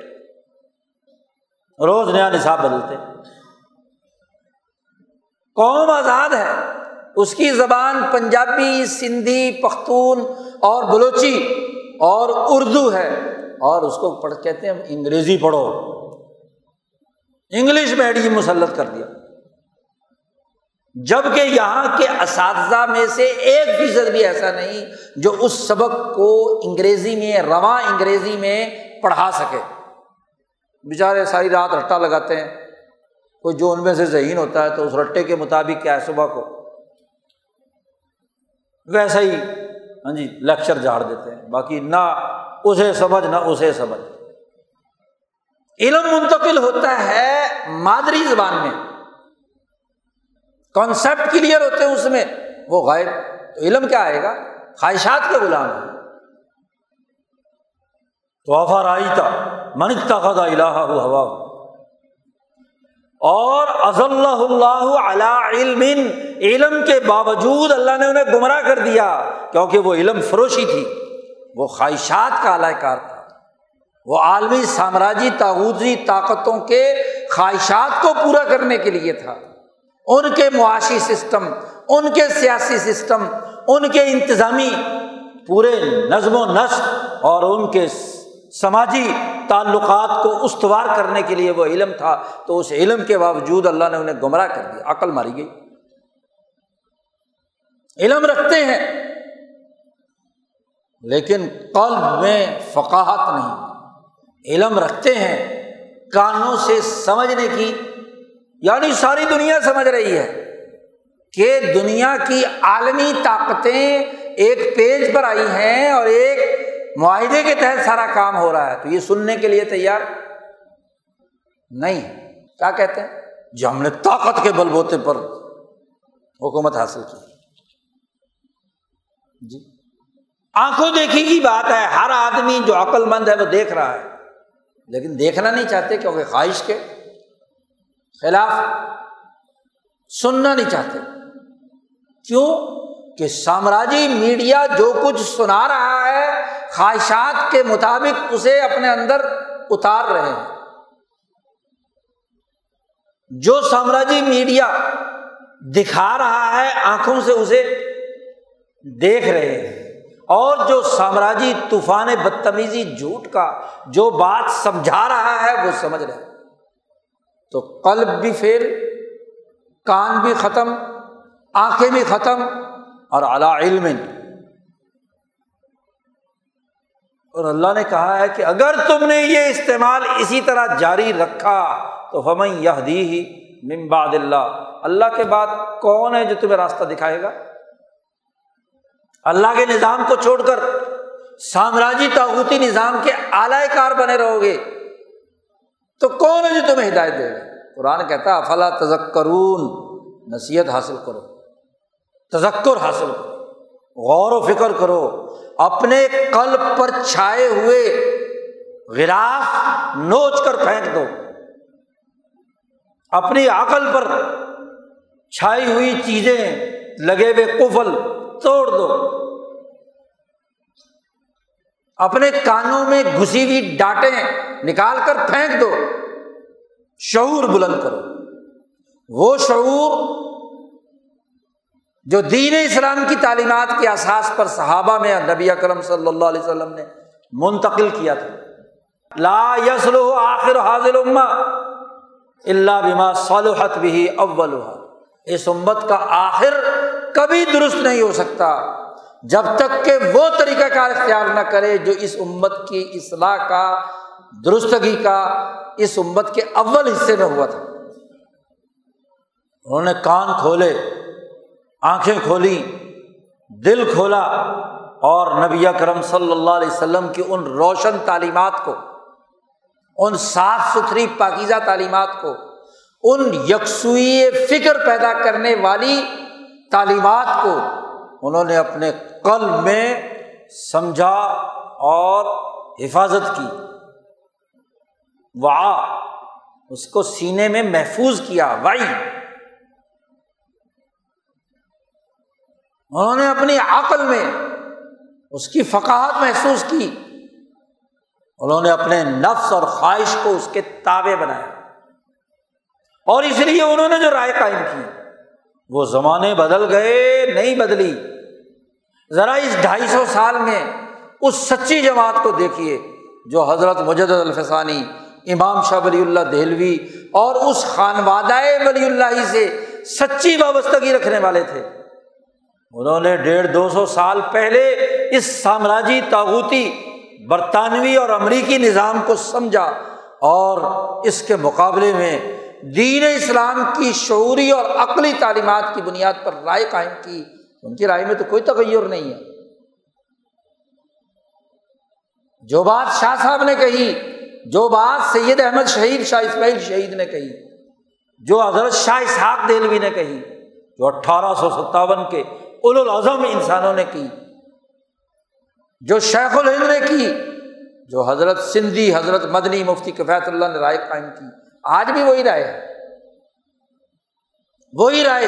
روز نیا نصاب بدلتے۔ قوم آزاد ہے۔ اس کی زبان پنجابی، سندھی، پختون اور بلوچی اور اردو ہے اور اس کو پڑھ کہتے ہیں انگریزی پڑھو۔ انگلش میں مسلط کر دیا۔ جبکہ یہاں کے اساتذہ میں سے ایک فیصد بھی ایسا نہیں جو اس سبق کو انگریزی میں، رواں انگریزی میں پڑھا سکے۔ بیچارے ساری رات رٹا لگاتے ہیں۔ کوئی جو ان میں سے ذہین ہوتا ہے تو اس رٹے کے مطابق کیا ہے صبح کو؟ ویسا ہی ہاں جی لیکچر جھاڑ دیتے ہیں۔ باقی نہ اسے سمجھ، نہ اسے سمجھ۔ علم منتقل ہوتا ہے مادری زبان میں۔ کانسیپٹ کلیئر ہوتے ہیں اس میں۔ وہ غائب، تو علم کیا آئے گا؟ خواہشات کے غلام ہے تو آفا رائی تھا منکتا خدا الہ ہوا۔ اور اللہ اللہ علی علم علم کے باوجود اللہ نے انہیں گمراہ کر دیا، کیونکہ وہ علم فروشی تھی۔ وہ خواہشات کا اعلی کار تھا۔ وہ عالمی سامراجی تاغوتی طاقتوں کے خواہشات کو پورا کرنے کے لیے تھا۔ ان کے معاشی سسٹم، ان کے سیاسی سسٹم، ان کے انتظامی پورے نظم و نسق اور ان کے سماجی تعلقات کو استوار کرنے کے لیے وہ علم تھا۔ تو اس علم کے باوجود اللہ نے انہیں گمراہ کر دیا، عقل ماری گئی۔ علم رکھتے ہیں، لیکن قلب میں فقاہت نہیں۔ علم رکھتے ہیں، کانوں سے سمجھنے کی یعنی ساری دنیا سمجھ رہی ہے کہ دنیا کی عالمی طاقتیں ایک پیج پر آئی ہیں اور ایک معاہدے کے تحت سارا کام ہو رہا ہے۔ تو یہ سننے کے لیے تیار؟ نہیں۔ کیا کہتے ہیں؟ جو ہم نے طاقت کے بل بوتے پر حکومت حاصل کی۔ جی۔ آنکھوں دیکھی کی بات ہے، ہر آدمی جو عقل مند ہے وہ دیکھ رہا ہے۔ لیکن دیکھنا نہیں چاہتے کیونکہ خواہش کے خلاف سننا نہیں چاہتے۔ کیوں؟ کہ سامراجی میڈیا جو کچھ سنا رہا ہے، خواہشات کے مطابق اسے اپنے اندر اتار رہے ہیں۔ جو سامراجی میڈیا دکھا رہا ہے، آنکھوں سے اسے دیکھ رہے ہیں۔ اور جو سامراجی طوفان بدتمیزی جھوٹ کا جو بات سمجھا رہا ہے، وہ سمجھ رہے تو قلب بھی فیل کان بھی ختم، آنکھیں بھی ختم، اور اعلیٰ علم۔ اور اللہ نے کہا ہے کہ اگر تم نے یہ استعمال اسی طرح جاری رکھا، تو ہمیں یہ دی ہی ممباد اللہ۔ اللہ کے بعد کون ہے جو تمہیں راستہ دکھائے گا؟ اللہ کے نظام کو چھوڑ کر سامراجی تاغوتی نظام کے اعلی کار بنے رہو گے۔ تو کون ہے جو تمہیں ہدایت دے گا؟ قرآن کہتا فلاں تذکرون، نصیحت حاصل کرو۔ تذکر حاصل کرو۔ غور و فکر کرو۔ اپنے قلب پر چھائے ہوئے غراف نوچ کر پھینک دو۔ اپنی عقل پر چھائی ہوئی چیزیں، لگے ہوئے کفل توڑ دو۔ اپنے کانوں میں گھسی ہوئی ڈانٹیں نکال کر پھینک دو۔ شعور بلند کرو۔ وہ شعور جو دین اسلام کی تعلیمات کے احساس پر صحابہ میں نبی اکرم صلی اللہ علیہ وسلم نے منتقل کیا تھا۔ لا یسل آخر حاضر اللہ بما صلحت بھی اول اس امت کا آخر کبھی درست نہیں ہو سکتا۔ جب تک کہ وہ طریقہ کار اختیار نہ کرے جو اس امت کی اصلاح کا، درستگی کا اس امت کے اول حصے میں ہوا تھا۔ انہوں نے کان کھولے، آنکھیں کھولی، دل کھولا اور نبی کرم صلی اللہ علیہ وسلم کی ان روشن تعلیمات کو، ان صاف ستھری پاکیزہ تعلیمات کو، ان یکسوئی فکر پیدا کرنے والی تعلیمات کو انہوں نے اپنے قلب میں سمجھا اور حفاظت کی۔ وا اس کو سینے میں محفوظ کیا وائی انہوں نے اپنی عقل میں اس کی فقاہت محسوس کی۔ انہوں نے اپنے نفس اور خواہش کو اس کے تابے بنایا۔ اور اس لیے انہوں نے جو رائے قائم کی۔ وہ زمانے بدل گئے، نہیں بدلی۔ ذرا اس ڈھائی سو سال میں اس سچی جماعت کو دیکھیے، جو حضرت مجد الفسانی، امام شاہ ولی اللہ دہلوی اور اس خانوادہ ولی اللہ سے سچی وابستگی رکھنے والے تھے۔ انہوں نے ڈیڑھ دو سو سال پہلے اس سامراجی تاغوتی، برطانوی اور امریکی نظام کو سمجھا اور اس کے مقابلے میں دین اسلام کی شعوری اور عقلی تعلیمات کی بنیاد پر رائے قائم کی، ان کی رائے میں تو کوئی تغیر نہیں ہے۔ جو بات شاہ صاحب نے کہی، جو بات سید احمد شہید شاہ اسماعیل شہید نے کہی، جو حضرت شاہ اسحاق دہلوی نے کہی، جو اٹھارہ سو ستاون کے اول الاظم انسانوں نے کی، جو شیخ الہند نے کی، جو حضرت سندھی، حضرت مدنی مفتی کفیت اللہ نے رائے قائم کی۔ آج بھی وہی رائے ہے۔ وہی رائے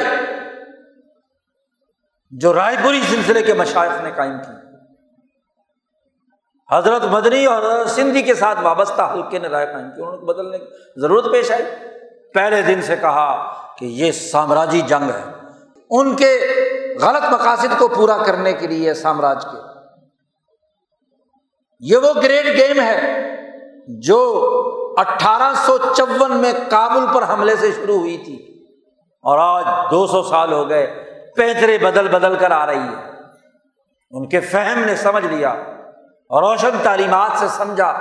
جو رائے پوری سلسلے کے مشائق نے قائم کی۔ حضرت مدنی اور حضرت سندھی کے ساتھ وابستہ حلقے نے رائے قائم کی۔ انہوں نے بدلنے کی ضرورت پیش آئی۔ پہلے دن سے کہا کہ یہ سامراجی جنگ ہے۔ ان کے غلط مقاصد کو پورا کرنے کے لیے سامراج کے۔ یہ وہ گریٹ گیم ہے جو اٹھارہ سو چون میں کابل پر حملے سے شروع ہوئی تھی اور آج دو سو سال ہو گئے پیترے بدل بدل کر آ رہی ہے۔ ان کے فہم نے سمجھ لیا اور روشن تعلیمات سے سمجھا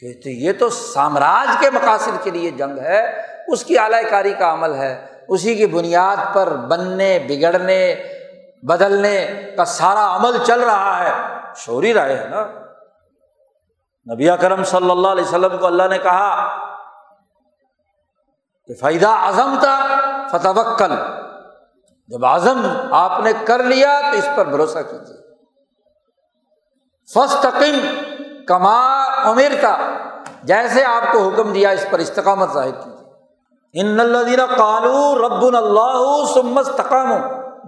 کہ یہ تو سامراج کے مقاصد کے لیے جنگ ہے، اس کی اعلی کاری کا عمل ہے، اسی کی بنیاد پر بننے، بگڑنے، بدلنے کا سارا عمل چل رہا ہے۔ شوری رائے ہے نا۔ نبی کرم صلی اللہ علیہ وسلم کو اللہ نے کہا کہ فائدہ اعظم تھا فتح جب اعظم آپ نے کر لیا تو اس پر بھروسہ کیجیے۔ فسطم کما امیر کا جیسے آپ کو حکم دیا اس پر استقامت ظاہر کیجیے۔ ان اللہ کالو رب اللہ سمس تقام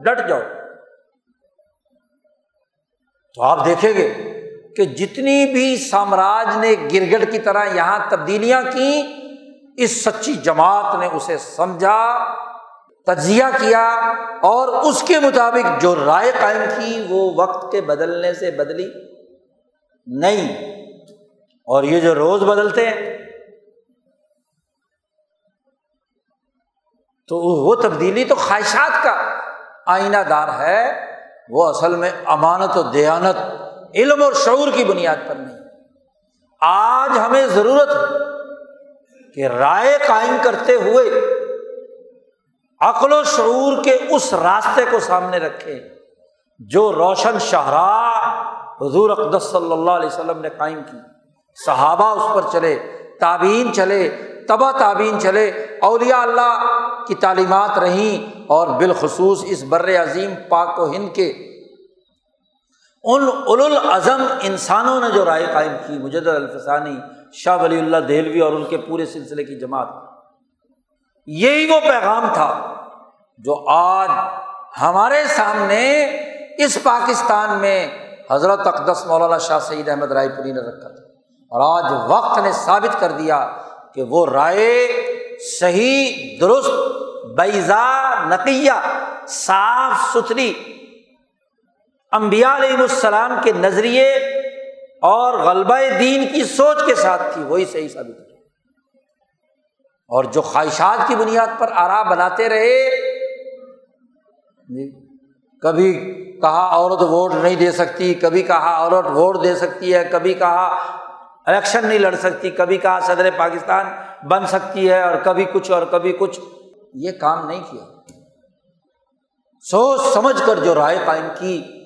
ڈٹ جاؤ۔ تو آپ دیکھیں گے کہ جتنی بھی سامراج نے گرگڑ کی طرح یہاں تبدیلیاں کی اس سچی جماعت نے اسے سمجھا، تجزیہ کیا اور اس کے مطابق جو رائے قائم کی وہ وقت کے بدلنے سے بدلی۔ نہیں، اور یہ جو روز بدلتے ہیں، تو وہ تبدیلی تو خواہشات کا آئینہ دار ہے۔ وہ اصل میں امانت و دیانت علم اور شعور کی بنیاد پر نہیں۔ آج ہمیں ضرورت ہے کہ رائے قائم کرتے ہوئے عقل و شعور کے اس راستے کو سامنے رکھے جو روشن شاہراہ حضور اقدس صلی اللہ علیہ وسلم نے قائم کی۔ صحابہ اس پر چلے تعبین چلے تبا تعبین چلے، اولیاء اللہ کی تعلیمات رہیں اور بالخصوص اس بر عظیم پاک و ہند کے ان اول العظم انسانوں نے جو رائے قائم کی مجد الفسانی، شاہ ولی اللہ دہلوی اور ان کے پورے سلسلے کی جماعت، یہی وہ پیغام تھا جو آج ہمارے سامنے اس پاکستان میں حضرت اقدس مولانا شاہ سعید احمد رائے پوری نے رکھا تھا۔ اور آج وقت نے ثابت کر دیا کہ وہ رائے صحیح، درست بیزا نقیہ، صاف، ستھری امبیا علیہ السلام کے نظریے اور غلبہ دین کی سوچ کے ساتھ تھی، وہی صحیح ثابت کی اور جو خواہشات کی بنیاد پر آرا بناتے رہے جی کبھی کہا عورت ووٹ نہیں دے سکتی، کبھی کہا عورت ووٹ دے سکتی ہے، کبھی کہا الیکشن نہیں لڑ سکتی، کبھی کہا صدر پاکستان بن سکتی ہے اور کبھی کچھ اور کبھی کچھ۔ یہ کام نہیں کیا۔ سوچ سمجھ کر جو رائے قائم کی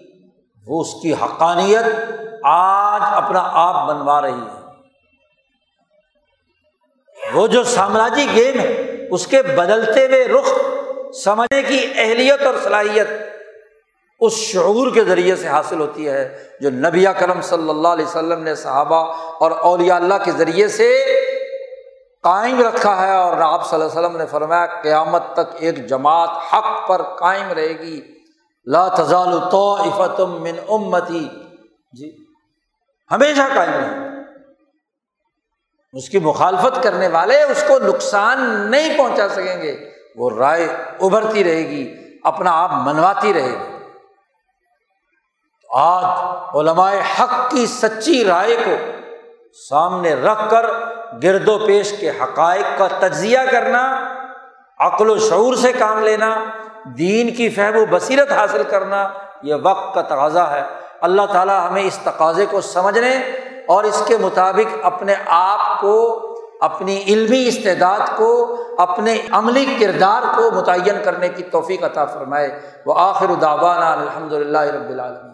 وہ اس کی حقانیت آج اپنا آپ بنوا رہی ہے۔ وہ جو سامراجی گیم ہے اس کے بدلتے ہوئے رخ سمجھنے کی اہلیت اور صلاحیت اس شعور کے ذریعے سے حاصل ہوتی ہے جو نبی کرم صلی اللہ علیہ وسلم نے صحابہ اور اولیاء اللہ کے ذریعے سے قائم رکھا ہے اور آپ صلی اللہ علیہ وسلم نے فرمایا، قیامت تک ایک جماعت حق پر قائم رہے گی۔ لا تزال تو من امتی۔ جی۔ ہمیشہ قائم رہے۔ اس کی مخالفت کرنے والے اس کو نقصان نہیں پہنچا سکیں گے۔ وہ رائے ابھرتی رہے گی، اپنا آپ منواتی رہے گی۔ آج علماء حق کی سچی رائے کو سامنے رکھ کر گرد و پیش کے حقائق کا تجزیہ کرنا، عقل و شعور سے کام لینا دین کی فہم و بصیرت حاصل کرنا یہ وقت کا تقاضا ہے۔ اللہ تعالیٰ ہمیں اس تقاضے کو سمجھنے اور اس کے مطابق اپنے آپ کو، اپنی علمی استعداد کو، اپنے عملی کردار کو متعین کرنے کی توفیق عطا فرمائے۔ وہ آخر داوانہ الحمد للہ رب العالمین۔